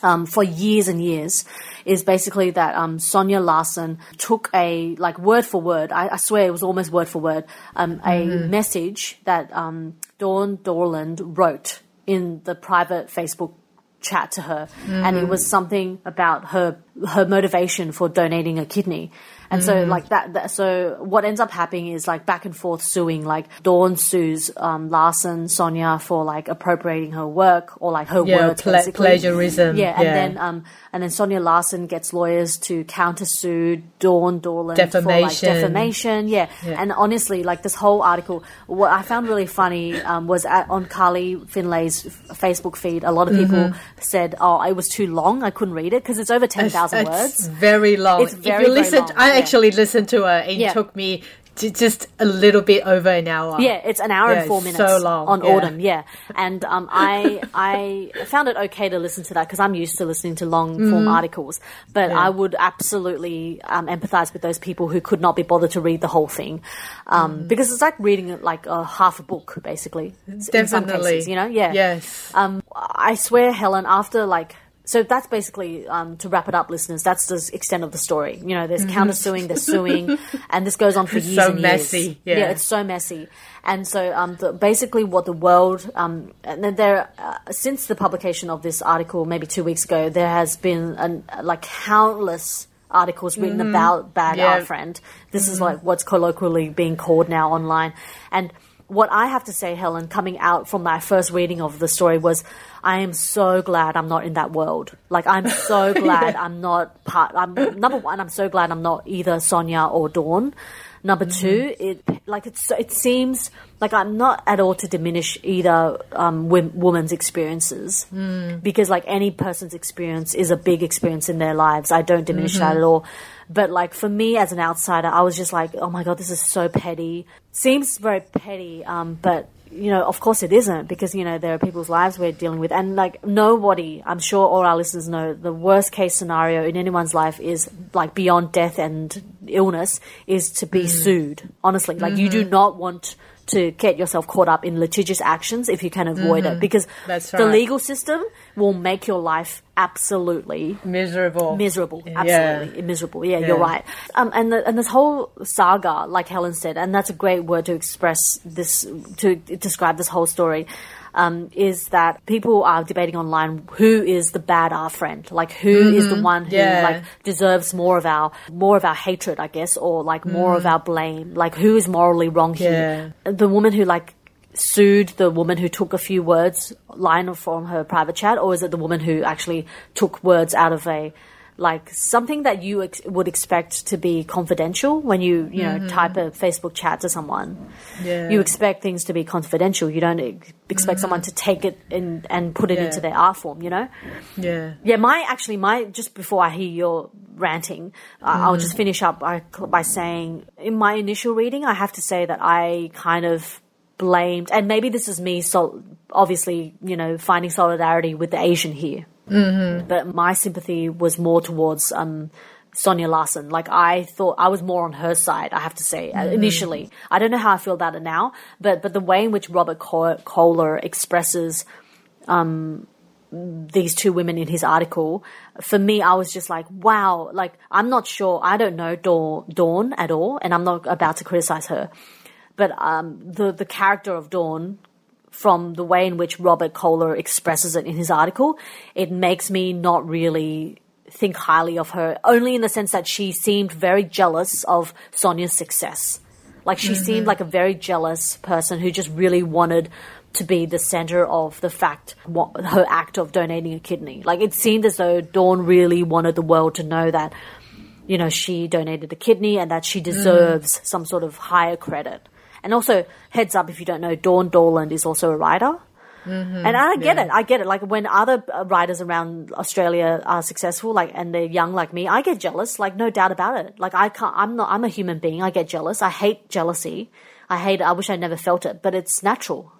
um, for years and years is basically that um, Sonya Larson took a like word for word. I, I swear it was almost word for word. Um, a message that um, Dawn Dorland wrote in the private Facebook chat to her, and it was something about her her motivation for donating a kidney. And so, like that, that, so what ends up happening is like back and forth suing. Like Dawn sues um, Larson, Sonya for like appropriating her work or like her Yeah, words, pla- basically. plagiarism, Yeah, and yeah. then um, and then Sonya Larson gets lawyers to countersue Dawn Dorland for like Defamation. defamation. Yeah. Yeah. and honestly, like this whole article, what I found really funny um, was at, on Carly Findlay's Facebook feed. A lot of people Mm-hmm. said, "Oh, it was too long. I couldn't read it because it's over ten thousand words." very long. It's very, if you very listen, long, I. actually listened to it. It Yeah. took me just a little bit over an hour. Yeah, it's an hour Yeah, and four minutes so long, on yeah. Audm. Yeah, and um, I I found it okay to listen to that because I'm used to listening to long form Mm-hmm. articles. But I would absolutely um, empathize with those people who could not be bothered to read the whole thing um, Mm. because it's like reading like a half a book, basically. In some Definitely. cases, you know. Yeah. Yes. Um, I swear, Helen, after like. So that's basically, um, to wrap it up, listeners, that's the extent of the story. You know, there's counter-suing, there's suing, and this goes on for It's years so and messy, years. yeah. it's so messy. And so, um, the, basically, what the world, um, and then there, uh, since the publication of this article, maybe two weeks ago, there has been an, like countless articles written about Bad Mm-hmm. Yeah. Mm-hmm. Art Friend. This is like what's colloquially being called now online, and what I have to say, Helen, coming out from my first reading of the story was, I am so glad I'm not in that world. Like, I'm so glad yeah. I'm not part. I'm number one. I'm so glad I'm not either Sonya or Dawn. Number mm-hmm. two, it like it's it seems like I'm not at all to diminish either um, women's experiences mm. because like any person's experience is a big experience in their lives. I don't diminish mm-hmm. that at all. But like for me as an outsider, I was just like, oh my god, this is so petty. Seems very petty, um, but you know, of course it isn't because, you know, there are people's lives we're dealing with. And like nobody, I'm sure all our listeners know, the worst case scenario in anyone's life is like beyond death and illness is to be mm. sued. Honestly, like mm-hmm. you do mm-hmm. not want to get yourself caught up in litigious actions if you can avoid mm-hmm. it because right. the legal system will make your life absolutely miserable. miserable. Absolutely yeah. miserable. Yeah, yeah, you're right. Um, and the, and this whole saga like helen said and that's a great word to express this to describe this whole story um, is that people are debating online who is the bad our friend, like who mm-hmm. is the one who yeah. like deserves more of our more of our hatred, I guess, or like more mm. of our blame, like who is morally wrong here. Yeah. The woman who like sued the woman who took a few words line from her private chat, or is it the woman who actually took words out of a like something that you ex- would expect to be confidential when you you know mm-hmm. type a Facebook chat to someone. Yeah. You expect things to be confidential. You don't ex- expect mm-hmm. someone to take it in, and put it yeah. into their art form. You know. Yeah. Yeah. My actually my just before I hear your ranting, mm-hmm. I'll just finish up by, by saying in my initial reading, I have to say that I kind of blamed, and maybe this is me, so obviously, you know, finding solidarity with the Asian here. Mm-hmm. But my sympathy was more towards um, Sonya Larson. Like I thought I was more on her side. I have to say mm-hmm. initially. I don't know how I feel about it now, but but the way in which Robert Kolker expresses um, these two women in his article, for me, I was just like, wow. Like I'm not sure. I don't know Dawn, Dawn at all, and I'm not about to criticize her. But um, the the character of Dawn from the way in which Robert Kolker expresses it in his article, it makes me not really think highly of her, only in the sense that she seemed very jealous of Sonya's success. Like she mm-hmm. seemed like a very jealous person who just really wanted to be the center of the fact, her act of donating a kidney. Like it seemed as though Dawn really wanted the world to know that, you know, she donated a kidney and that she deserves mm. some sort of higher credit. And also, heads up if you don't know, Dawn Dorland is also a writer. Mm-hmm, and I get yeah. it. I get it. Like when other uh, writers around Australia are successful, like and they're young like me, I get jealous. Like no doubt about it. Like I can't. I'm not. I'm a human being. I get jealous. I hate jealousy. I hate it. I wish I never felt it, but it's natural.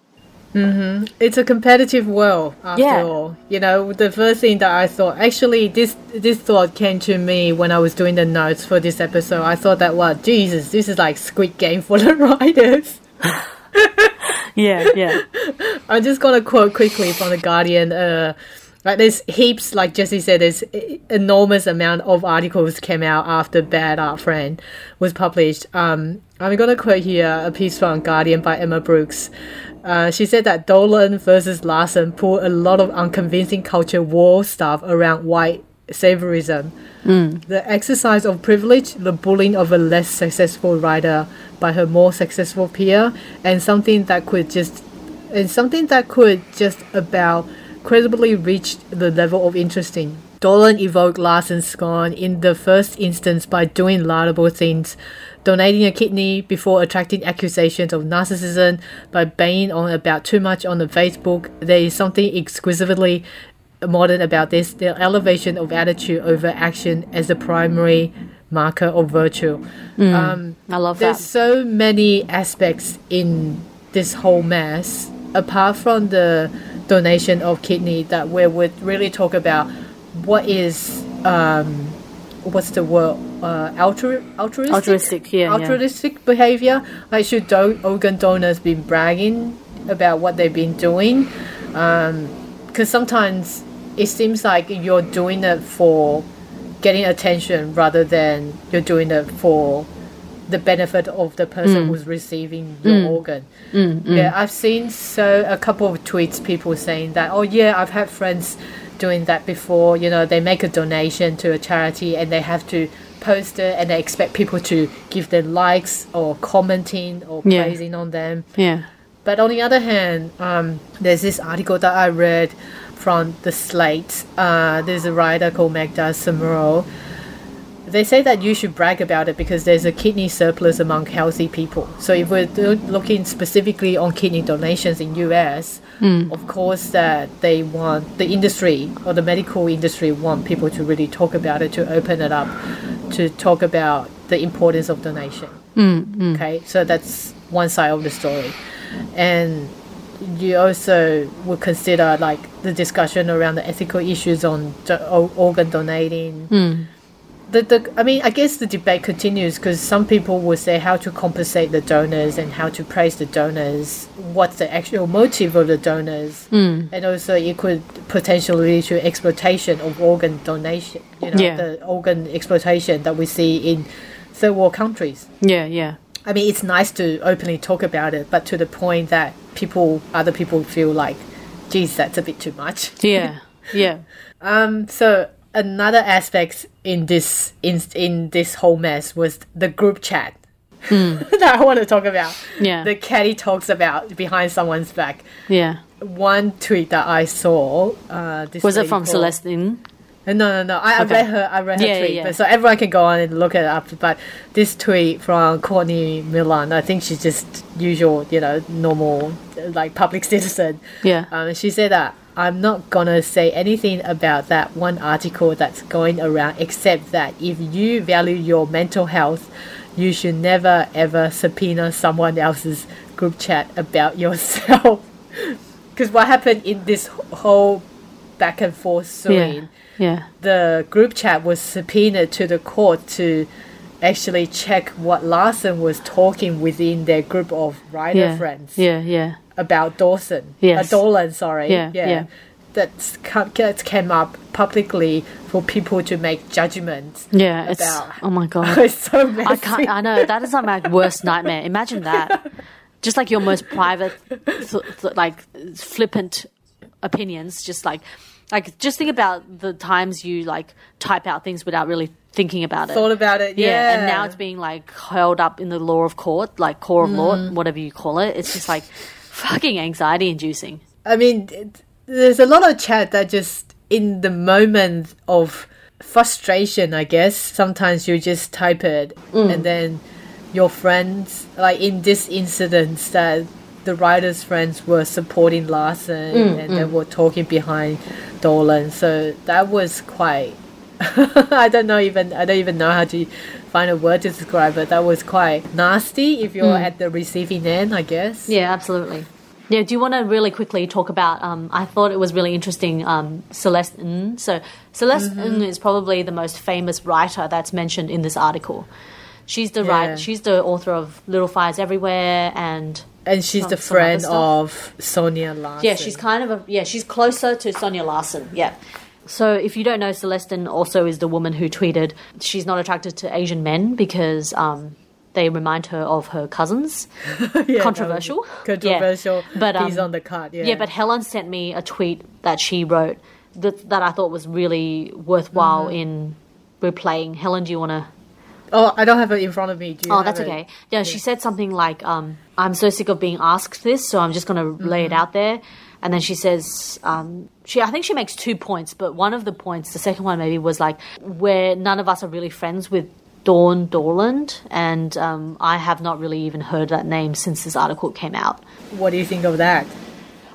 Mm-hmm. It's a competitive world after yeah. all. You know, the first thing that I thought, actually, this this thought came to me when I was doing the notes for this episode. I thought that, well, Jesus, this is like Squid Game for the writers. yeah, yeah. I'm just gonna quote quickly from the Guardian. Uh, like there's heaps, like Jesse said, there's enormous amount of articles came out after Bad Art Friend was published. Um, I'm gonna quote here a piece from Guardian by Emma Brockes. Uh, she said that Dolan versus Larson pulled a lot of unconvincing culture war stuff around white saviorism. Mm. The exercise of privilege, the bullying of a less successful writer by her more successful peer, and something that could just and something that could just about credibly reach the level of interesting. Dorland evoked Larson's scorn in the first instance by doing laudable things donating a kidney before attracting accusations of narcissism by banging on about too much on the Facebook. There is something exquisitely modern about this the elevation of attitude over action as the primary marker of virtue. Mm, um, I love there's that. There's so many aspects in this whole mess, apart from the donation of kidney, that we would really talk about what is. Um, what's the word uh, altru- altruistic altruistic yeah, altruistic yeah. behavior like should do- organ donors be bragging about what they've been doing because um, sometimes it seems like you're doing it for getting attention rather than you're doing it for the benefit of the person mm. who's receiving your mm. organ. Mm, mm. yeah, I've seen so a couple of tweets people saying that. Oh yeah, I've had friends doing that before. You know, they make a donation to a charity and they have to post it and they expect people to give them likes or commenting or yeah. praising on them. Yeah. But on the other hand, um, there's this article that I read from the Slate. Uh, there's a writer called Magda Samuro. They say that you should brag about it because there's a kidney surplus among healthy people. So if we're looking specifically on kidney donations in US, hmm. of course that they want the industry or the medical industry want people to really talk about it, to open it up, to talk about the importance of donation. Hmm, hmm. Okay, so that's one side of the story, and you also would consider like the discussion around the ethical issues on do- organ donating. The, the, I mean, I guess the debate continues because some people will say how to compensate the donors and how to praise the donors, what's the actual motive of the donors, and also it could potentially lead to exploitation of organ donation. You know, Yeah. the organ exploitation that we see in third world countries. Yeah, yeah. I mean, it's nice to openly talk about it, but to the point that people, other people feel like, geez, that's a bit too much. Yeah, yeah. Um, so another aspect in this in in this whole mess was the group chat that I want to talk about. Yeah. the Caddy talks about behind someone's back. Yeah. One tweet that I saw. Uh, this Was it from called- Celeste Ng? Uh, No, no, no. I, Okay. I read her. I read her Yeah, yeah, tweet, yeah. but so everyone can go on and look it up. But this tweet from Courtney Milan, I think she's just usual, you know, normal, uh, like public citizen. Yeah. Um, she said that I'm not gonna say anything about that one article that's going around, except that if you value your mental health, you should never ever subpoena someone else's group chat about yourself. Because what happened in this whole back and forth Yeah. suing, Yeah. the group chat was subpoenaed to the court to actually check what Larson was talking within their group of writer Yeah. friends Yeah, yeah. About Dawson. Yes. Uh, Dolan, sorry. Yeah, yeah. That's come, that came up publicly for people to make judgments. Yeah. It's About- oh my god. it's so messy. I can't. I know that is like my worst nightmare. Imagine that. Just like your most private, th- th- like flippant opinions. Just like, like just think about the times you like type out things without really thinking about it. Thought about it, yeah. and now it's being like held up in the law of court, like core of Mm. law, whatever you call it. It's just like fucking anxiety inducing. I mean, there's a lot of chat that just in the moment of frustration, I guess, sometimes you just type it Mm. and then your friends, like in this incident, that the writer's friends were supporting Larson Mm, and they were talking behind Dolan. So that was quite. I don't know even I don't even know how to find a word to describe it. That was quite nasty if you're at the receiving end, I guess. Mm. Yeah, absolutely. Yeah, do you want to really quickly talk about? Um, I thought it was really interesting. Um, Celeste Ng. So Celeste Ng is probably the most famous writer that's mentioned in this article. She's the Yeah. writer. She's the author of Little Fires Everywhere, and And she's Some- the friend of Sonya Larson. yeah, she's kind of a yeah. She's closer to Sonya Larson. Yeah. So if you don't know, Celeste Ng also is the woman who tweeted she's not attracted to Asian men because um, they remind her of her cousins. Yeah, controversial. Controversial. Yeah. But, um, on the card. Yeah. Yeah, but Helen sent me a tweet that she wrote that, that I thought was really worthwhile Mm-hmm. in replaying. Helen, do you want to? oh, I don't have it in front of me. Do you Oh, that's it? okay. Yeah, she said something like, um, "I'm so sick of being asked this, so I'm just going to lay Mm-hmm. it out there." And then she says, um, she I think she makes two points, but one of the points, the second one maybe, was like where none of us are really friends with Dawn Dorland, and um, I have not really even heard that name since this article came out. What do you think of that?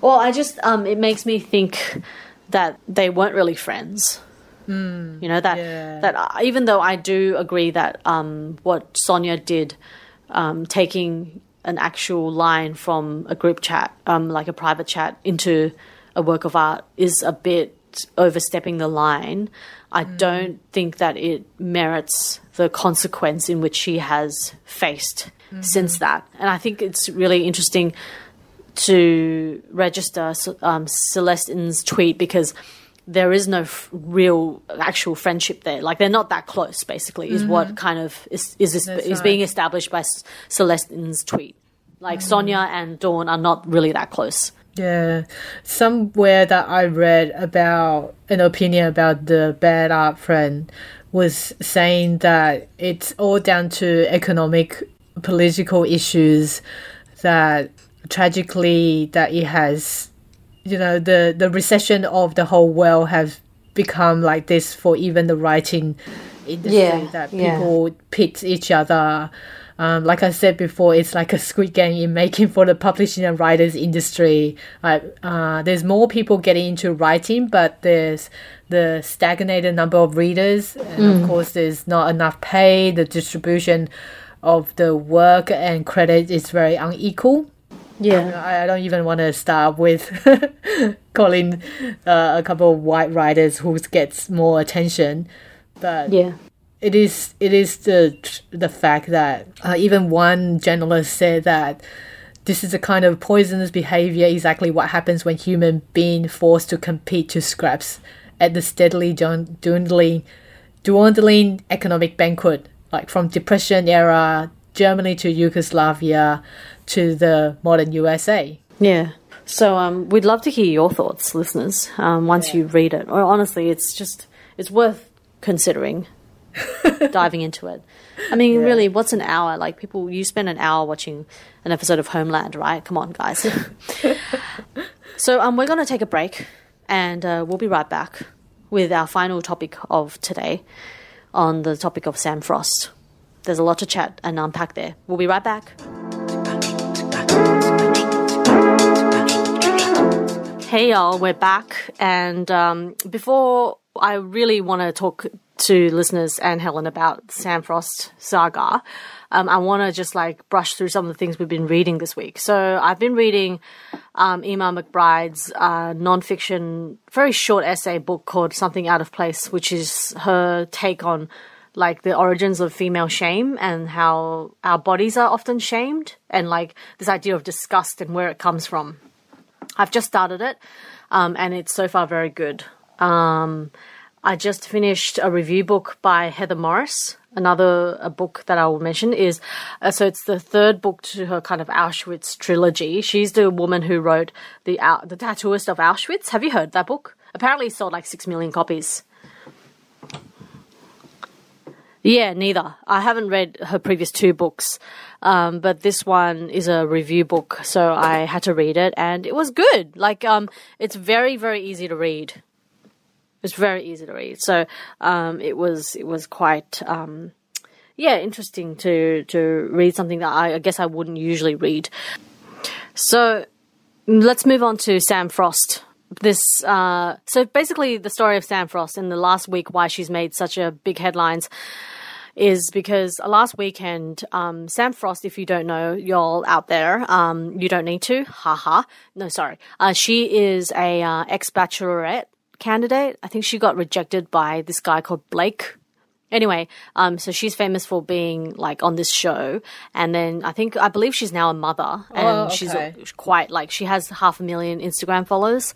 Well, I just um, it makes me think that they weren't really friends. Mm, you know that yeah. that I- even though I do agree that um, what Sonya did, um, taking an actual line from a group chat, um, like a private chat, into a work of art, is a bit overstepping the line. I mm. don't think that it merits the consequence in which she has faced mm-hmm. since that, and I think it's really interesting to register um, Celeste Ng's tweet because there is no f- real actual friendship there. Like they're not that close. Basically, is what mm-hmm. kind of is is, is, is right. being established by S- Celeste Ng's tweet. Like mm-hmm. Sonya and Dawn are not really that close. Yeah, somewhere that I read about an opinion about the bad art friend was saying that it's all down to economic, political issues that tragically that it has, you know, the the recession of the whole world have become like this for even the writing industry Yeah, that yeah. people pit each other. Um, like I said before, it's like a squid game in making for the publishing and writers industry. Like, uh, there's more people getting into writing, but there's the stagnated number of readers, and Mm. of course, there's not enough pay. The distribution of the work and credit is very unequal. Yeah. I, I don't even want to start with calling uh, a couple of white writers who gets more attention, but Yeah. It is it is the the fact that uh, even one journalist said that this is a kind of poisonous behavior exactly what happens when human being forced to compete to scraps at the steadily dwindling dwindling economic banquet like from depression era germany to yugoslavia to the modern usa Yeah. So um, we'd love to hear your thoughts, listeners, um, once you read it. Or honestly, it's just it's worth considering diving into it. I mean, really, what's an hour? Like people, you spend an hour watching an episode of Homeland, right? Come on, guys. so um, we're going to take a break, and uh, we'll be right back with our final topic of today on the topic of Sam Frost. There's a lot to chat and unpack there. We'll be right back. Hey y'all, we're back. And um, before I really want to talk to listeners and Helen about Sam Frost saga, um, I want to just like brush through some of the things we've been reading this week. So I've been reading um, Emma McBride's uh, nonfiction, very short essay book called Something Out of Place, which is her take on like the origins of female shame and how our bodies are often shamed and like this idea of disgust and where it comes from. I've just started it, um, and it's so far very good. Um, I just finished a review book by Heather Morris. Another a book that I will mention is uh, so it's the third book to her kind of Auschwitz trilogy. She's the woman who wrote the Au- the Tattooist of Auschwitz. Have you heard that book? Apparently, it sold like six million copies. Yeah, neither. I haven't read her previous two books, um, but this one is a review book, so I had to read it, and it was good. Like, um, it's very, very easy to read. It's very easy to read. So, um, it was, it was quite, um, yeah, interesting to to read something that I, I guess I wouldn't usually read. So, let's move on to Sam Frost. This uh, so basically the story of Sam Frost in the last week, why she's made such a big headlines, is because last weekend, um, Sam Frost, if you don't know, y'all out there, um, you don't need to, haha. No, sorry. Uh, she is a uh, ex bachelorette candidate. I think she got rejected by this guy called Blake. Anyway, um, so she's famous for being like on this show, and then I think I believe she's now a mother, and Oh, she's okay. quite like she has half a million Instagram followers,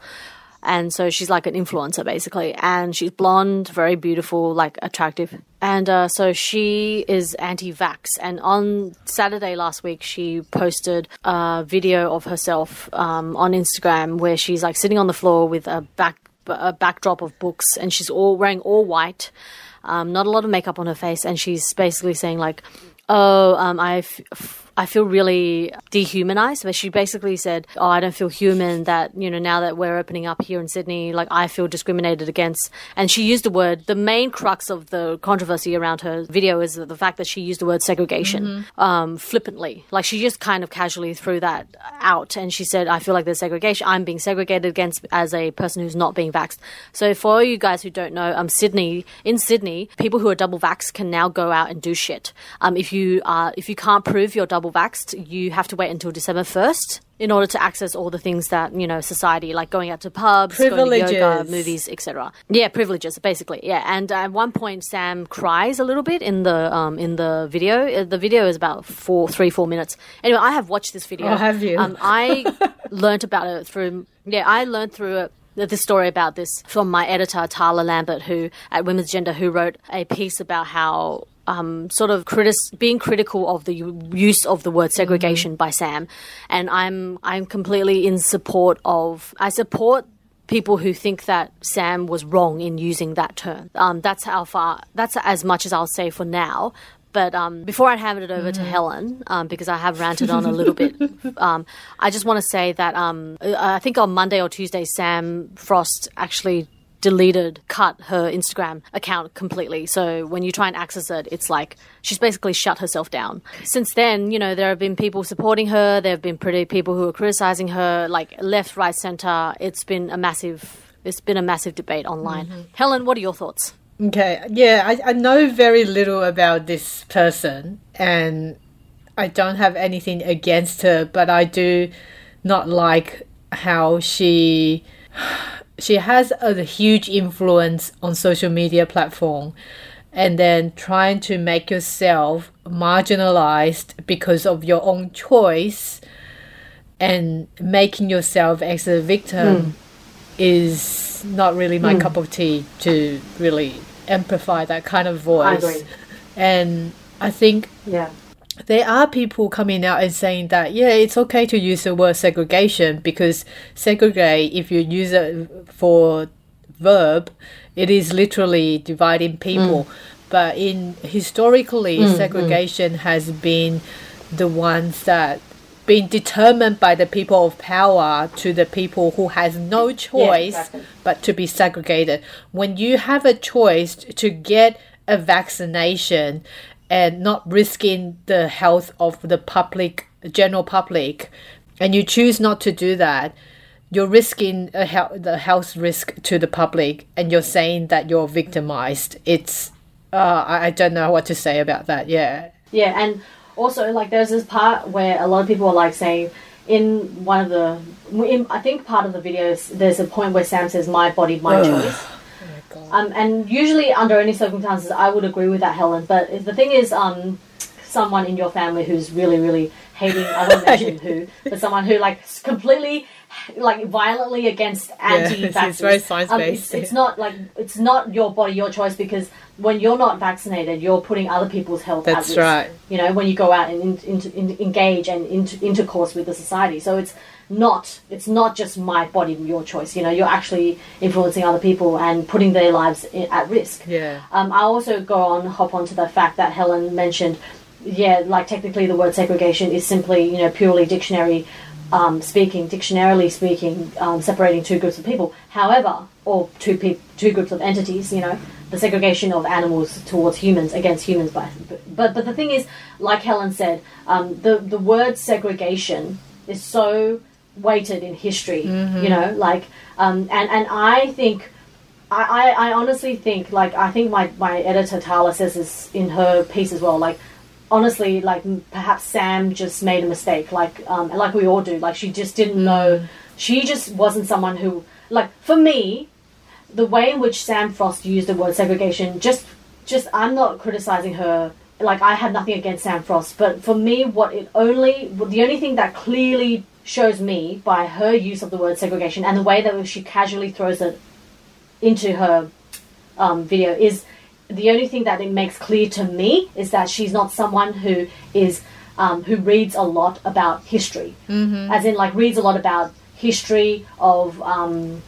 and so she's like an influencer basically, and she's blonde, very beautiful, like attractive, and uh, so she is anti-vax. And on Saturday last week, she posted a video of herself um, on Instagram where she's like sitting on the floor with a back a backdrop of books, and she's all wearing all white um, not a lot of makeup on her face, and she's basically saying like, "Oh, um, I, f- f- I feel really dehumanized." But she basically said, "Oh, I don't feel human. That you know, now that we're opening up here in Sydney, like I feel discriminated against." And she used the word. The main crux of the controversy around her video is the fact that she used the word segregation um, flippantly. Like she just kind of casually threw that out, and she said, "I feel like there's segregation. I'm being segregated against as a person who's not being vaxxed." So for you guys who don't know, um, Sydney in Sydney, people who are double vaxxed can now go out and do shit. Um, if you are if you can't prove you're double vaxxed, you have to wait until December first in order to access all the things that you know society like going out to pubs, going to yoga, Privileges. movies, etc. Yeah, privileges basically. Yeah, and at one point Sam cries a little bit in the um, in the video. Uh, The video is about four, three, four minutes. Anyway, I have watched this video. Oh, have you? Um, I learned about it through. Yeah, I learned through it. This story about this from my editor Tarla Lambert, who at Women's Agenda, who wrote a piece about how um, sort of critis- being critical of the u- use of the word segregation by Sam, and I'm I'm completely in support of. I support people who think that Sam was wrong in using that term. Um, that's how far. That's as much as I'll say for now. But um, before I hand it over to Helen, um, because I have ranted on a little bit, um, I just want to say that um, I think on Monday or Tuesday, Sam Frost actually deleted, cut her Instagram account completely. So when you try and access it, it's like she's basically shut herself down. Since then, you know, there have been people supporting her, there have been pretty people who are criticizing her, like left, right, center. It's been a massive, it's been a massive debate online. Mm-hmm. Helen, what are your thoughts? Okay, yeah, I, I know very little about this person and I don't have anything against her, but I do not like how she she has a huge influence on social media platform and then trying to make yourself marginalized because of your own choice and making yourself as a victim hmm. is not really my hmm. cup of tea to really amplify that kind of voice. agree. And I think Yeah. There are people coming out and saying that yeah it's okay to use the word segregation because segregate if you use it for verb it is literally dividing people mm. but in historically mm, mm. segregation has been the ones that been determined by the people of power to the people who has no choice exactly. but to be segregated. When you have a choice to get a vaccination and not risking the health of the public, general public, and you choose not to do that, you're risking a hel- the health risk to the public, and you're saying that you're victimized. It's uh, I, I don't know what to say about that. Yeah, Yeah, and also like there's this part where a lot of people are like saying in one of the in, I think part of the videos there's a point where Sam says my body my choice. Um, and usually under any circumstances I would agree with that Helen, but the thing is um someone in your family who's really really hating I won't mention who, but someone who like completely like violently against anti-vaxxers. it's very science-based. Um, it's, it's not like it's not your body your choice because when you're not vaccinated you're putting other people's health at That's risk right. you know when you go out and in, in, in, engage and in, intercourse with the society so it's not it's not just my body your choice you know you're actually influencing other people and putting their lives i- at risk Yeah. um, i also go on hop on to the fact that helen mentioned yeah like technically the word segregation is simply you know purely dictionary um, speaking dictionarily speaking um, separating two groups of people however or two pe- two groups of entities you know the segregation of animals towards humans against humans but but, but the thing is like helen said um, the the word segregation is so weighted in history you know like um, and and i think I, I, I honestly think like I think my, my editor Tarla says this in her piece as well like honestly like perhaps Sam just made a mistake like um, like we all do like she just didn't know she just wasn't someone who like for me the way in which Sam Frost used the word segregation just just I'm not criticizing her like I had nothing against Sam Frost but for me what it only the only thing that clearly shows me by her use of the word segregation and the way that she casually throws it into her um, video is the only thing that it makes clear to me is that she's not someone who is um, who reads a lot about history, mm-hmm. as in like reads a lot about history of um,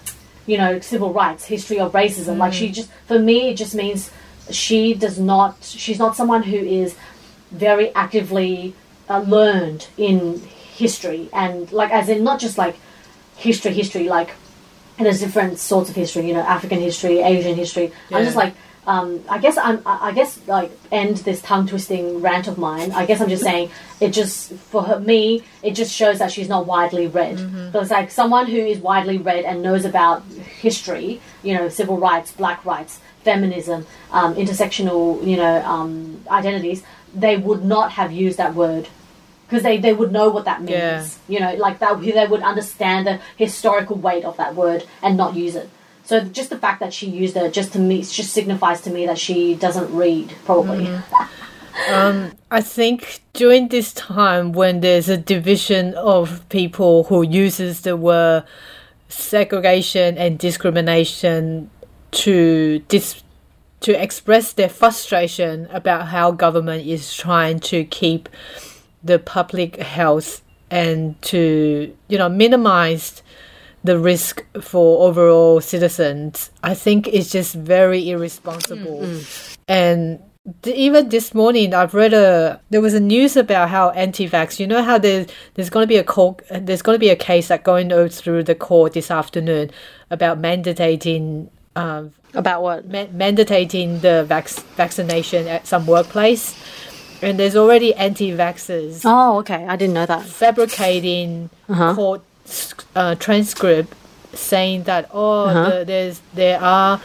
you know civil rights, history of racism. Like she just for me it just means she does not she's not someone who is very actively uh, learned in history and like as in not just like history history like and there's different sorts of history, you know, African history, Asian history. I'm just like, um, I guess I'm, I guess like end this tongue twisting rant of mine. I guess I'm just saying it just for her, me, it just shows that she's not widely read. Because like someone who is widely read and knows about history, you know, civil rights, black rights, feminism, um, intersectional, you know, um, identities, they would not have used that word because they, they would know what that means. Yeah. You know, like that they would understand the historical weight of that word and not use it. So just the fact that she used it just to me just signifies to me that she doesn't read probably. Mm. Um, I think during this time when there's a division of people who uses the word segregation and discrimination to dis- to express their frustration about how government is trying to keep the public health and to you know minimize the risk for overall citizens i think it's just very irresponsible and th- even this morning I've read a there was a news about how anti-vax. You know how there's there's going to be a court there's going to be a case that going through the court this afternoon about mandating um, About what? ma- mandating the vac- vaccination at some workplace, and there's already anti-vaxxers Oh, okay. I didn't know that. fabricating court uh, transcript saying that oh the, there's there are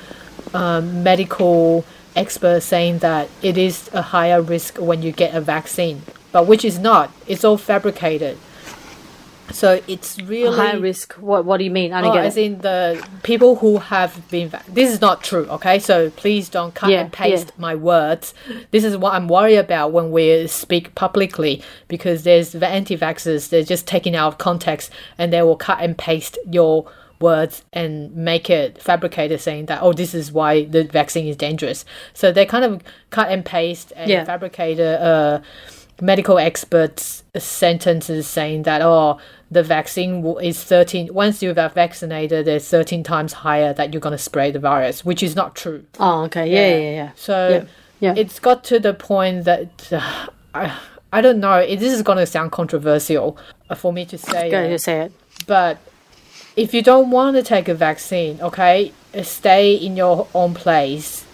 um, medical experts saying that it is a higher risk when you get a vaccine, but which is not. It's all fabricated. So it's really High risk. What What do you mean? I don't Oh, get as it. in the people who have been. Va- this is not true, okay? So please don't cut Yeah, and paste yeah. my words. This is what I'm worried about when we speak publicly because there's the anti-vaxxers. They're just taking out of context and they will cut and paste your words and make it fabricated, saying that oh, this is why the vaccine is dangerous. So they kind of cut and paste and Yeah. fabricated. Uh, medical experts sentences saying that oh the vaccine is 13 once you are vaccinated it's 13 times higher that you're going to spread the virus which is not true Oh, okay. Yeah, yeah, yeah. so Yeah, yeah. it's got to the point that uh, I, I don't know it, this is going to sound controversial for me to say Go ahead, say it. but if you don't want to take a vaccine, okay, stay in your own place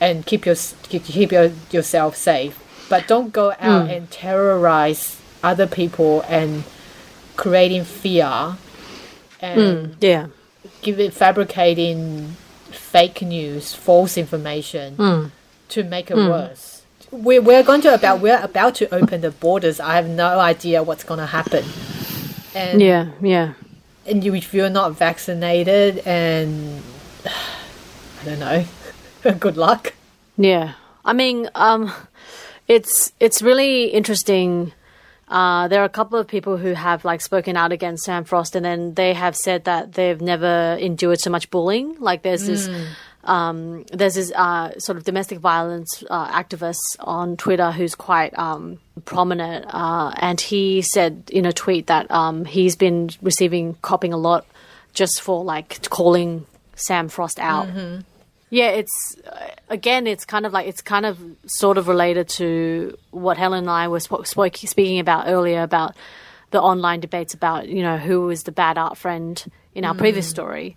and keep your keep your, yourself safe. But don't go out hmm. and terrorize other people and creating fear and hmm, Yeah. give it fabricating fake news, false information hmm. to make it worse. We we're going to about we're about to open the borders. I have no idea what's going to happen. And Yeah, yeah. and you, if you're not vaccinated and I don't know, good luck. Yeah. I mean, um, it's it's really interesting. Uh, there are a couple of people who have like spoken out against Sam Frost, and then they have said that they've never endured so much bullying. Like there's this. Um, there's this uh, sort of domestic violence uh, activist on Twitter who's quite um, prominent, uh, and he said in a tweet that um, he's been receiving copping a lot just for like calling Sam Frost out. Yeah, it's uh, again, it's kind of like it's kind of sort of related to what Helen and I were sp- speaking about earlier about the online debates about you know who was the bad art friend in our previous story.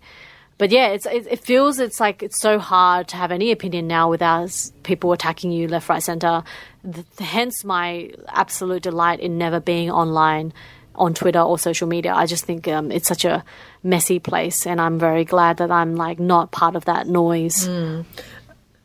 But yeah, it's it, it feels it's like it's so hard to have any opinion now without people attacking you left, right, center. Th- hence my absolute delight in never being online on Twitter or social media. I just think um, it's such a messy place, and I'm very glad that I'm like not part of that noise.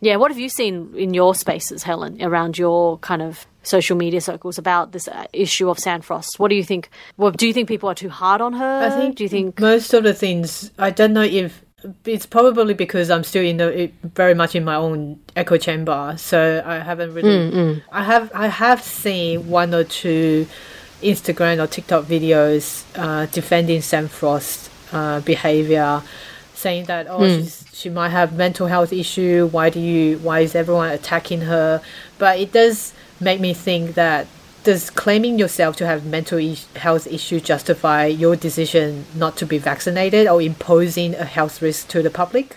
Yeah, what have you seen in your spaces, Helen, around your kind of social media circles about this uh, issue of Sam Frost? What do you think? Well, do you think people are too hard on her? I think Do you think? most of the things I don't know if it's probably because I'm still in the very much in my own echo chamber, so I haven't really. I have I have seen one or two Instagram or TikTok videos uh, defending Sam Frost uh, behavior, saying that oh she's, she might have mental health issue. Why do you? Why is everyone attacking her? But it does make me think that does claiming yourself to have mental is- health issue justify your decision not to be vaccinated or imposing a health risk to the public?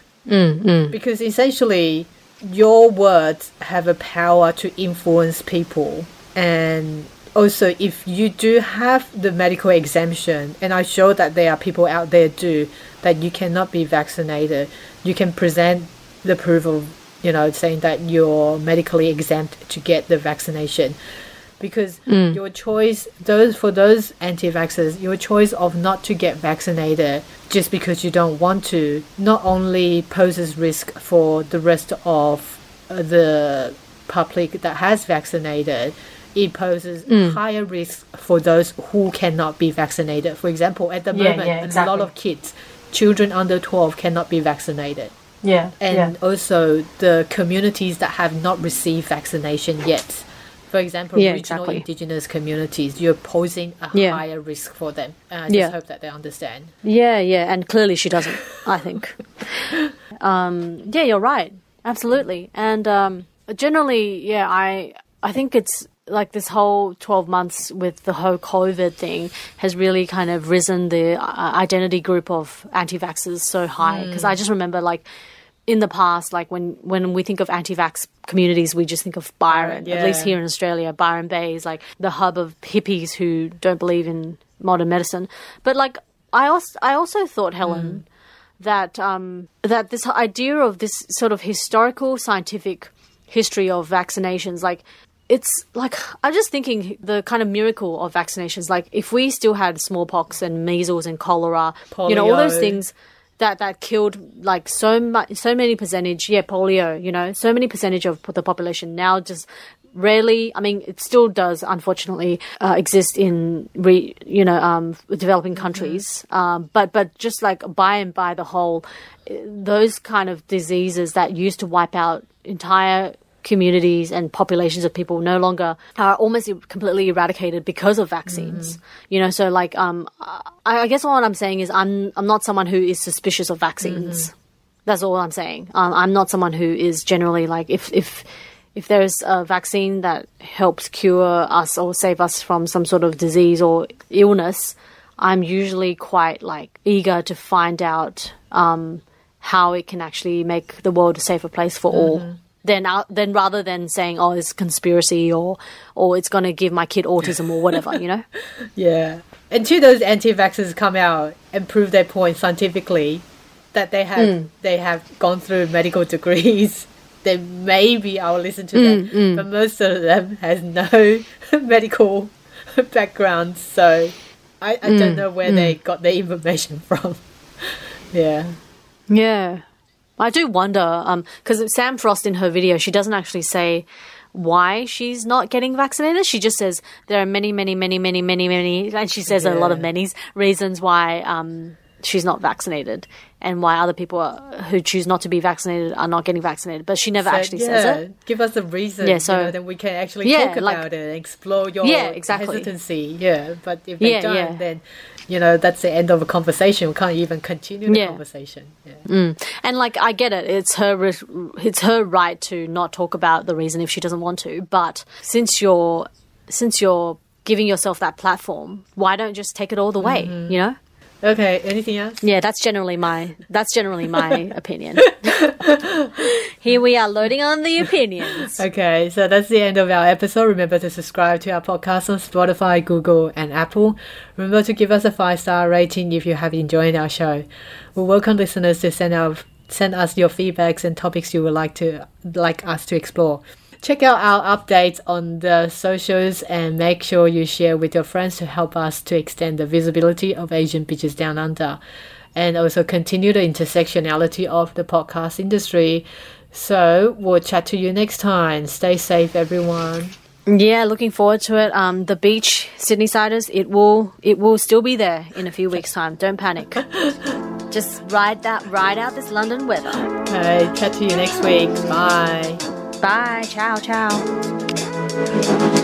Because essentially, your words have a power to influence people. And also, if you do have the medical exemption, and I show that there are people out there do, that you cannot be vaccinated, you can present the proof of, you know, saying that you're medically exempt to get the vaccination. Because your choice those for those anti-vaxxers your choice of not to get vaccinated just because you don't want to not only poses risk for the rest of uh, the public that has vaccinated it poses higher risk for those who cannot be vaccinated for example at the Yeah, moment yeah, a lot of kids children under 12 cannot be vaccinated Yeah, and also the communities that have not received vaccination yet. For example, Yeah, regional exactly. indigenous communities, you're posing a Yeah. higher risk for them. And I just Yeah. hope that they understand. Yeah, yeah, and clearly she doesn't. I think. Um, yeah, you're right. Absolutely, and um, generally, yeah, I I think it's like this whole twelve months with the whole COVID thing has really kind of risen the uh, identity group of anti-vaxxers so high because I just remember like in the past, like when when we think of anti-vax communities, we just think of Byron. Yeah. At least here in Australia, Byron Bay is like the hub of hippies who don't believe in modern medicine. But like I also I also thought Helen that um, that this idea of this sort of historical scientific history of vaccinations, like it's like I'm just thinking the kind of miracle of vaccinations. Like if we still had smallpox and measles and cholera, you know, all those things that that killed like so much, so many percentage. Yeah, polio. You know, so many percentage of the population now just rarely. I mean, it still does, unfortunately, uh, exist in re, you know um, developing countries. Um, but but just like by and by the whole, uh, those kind of diseases that used to wipe out entire communities and populations of people no longer are almost completely eradicated because of vaccines. You know, so like um, I, guess what I'm saying is I'm I'm not someone who is suspicious of vaccines. That's all I'm saying. Um, I'm not someone who is generally like if if if there's a vaccine that helps cure us or save us from some sort of disease or illness, I'm usually quite like eager to find out um, how it can actually make the world a safer place for all. Then, uh, then rather than saying, "Oh, it's conspiracy," or "or it's going to give my kid autism," or whatever, you know. Yeah. Until those anti-vaxxers come out and prove their point scientifically that they have hmm. they have gone through medical degrees, then maybe I'll listen to hmm, them. Hmm. But most of them has no medical background, so I, I don't know where they got their information from. yeah. Yeah. I do wonder, because Sam Frost in her video, she doesn't actually say why she's not getting vaccinated. She just says there are many, many, many, many, many, many, and she says a lot of many reasons why um, she's not vaccinated and why other people are, who choose not to be vaccinated are not getting vaccinated. But she never So, actually yeah, says it. Give us a reason, Yeah, yeah, so- so then we can actually Yeah, talk like- about it and explore your Yeah, exactly. hesitancy. Yeah, but if they Yeah, don't, yeah. then you know that's the end of a conversation. We can't even continue the Yeah. conversation. Yeah. Mm. And like I get it, it's her it's her right to not talk about the reason if she doesn't want to. But since you're since you're giving yourself that platform, why don't just take it all the way? Mm-hmm. You know. Okay. Anything else? Yeah, that's generally my that's generally my opinion. Here we are loading on the opinions. Okay, so that's the end of our episode. Remember to subscribe to our podcast on Spotify, Google, and Apple. Remember to give us a five star rating if you have enjoyed our show. We welcome listeners to send out send us your feedbacks and topics you would like to like us to explore. Check out our updates on the socials and make sure you share with your friends to help us to extend the visibility of Asian Bitches Down Under and also continue the intersectionality of the podcast industry. So we'll chat to you next time. Stay safe, everyone. Yeah, looking forward to it. Um, the beach, Sydney Siders, it will it will still be there in a few weeks' time. Don't panic. Just ride that ride out this London weather. Okay, chat to you next week. Bye. Bye. Ciao. Ciao.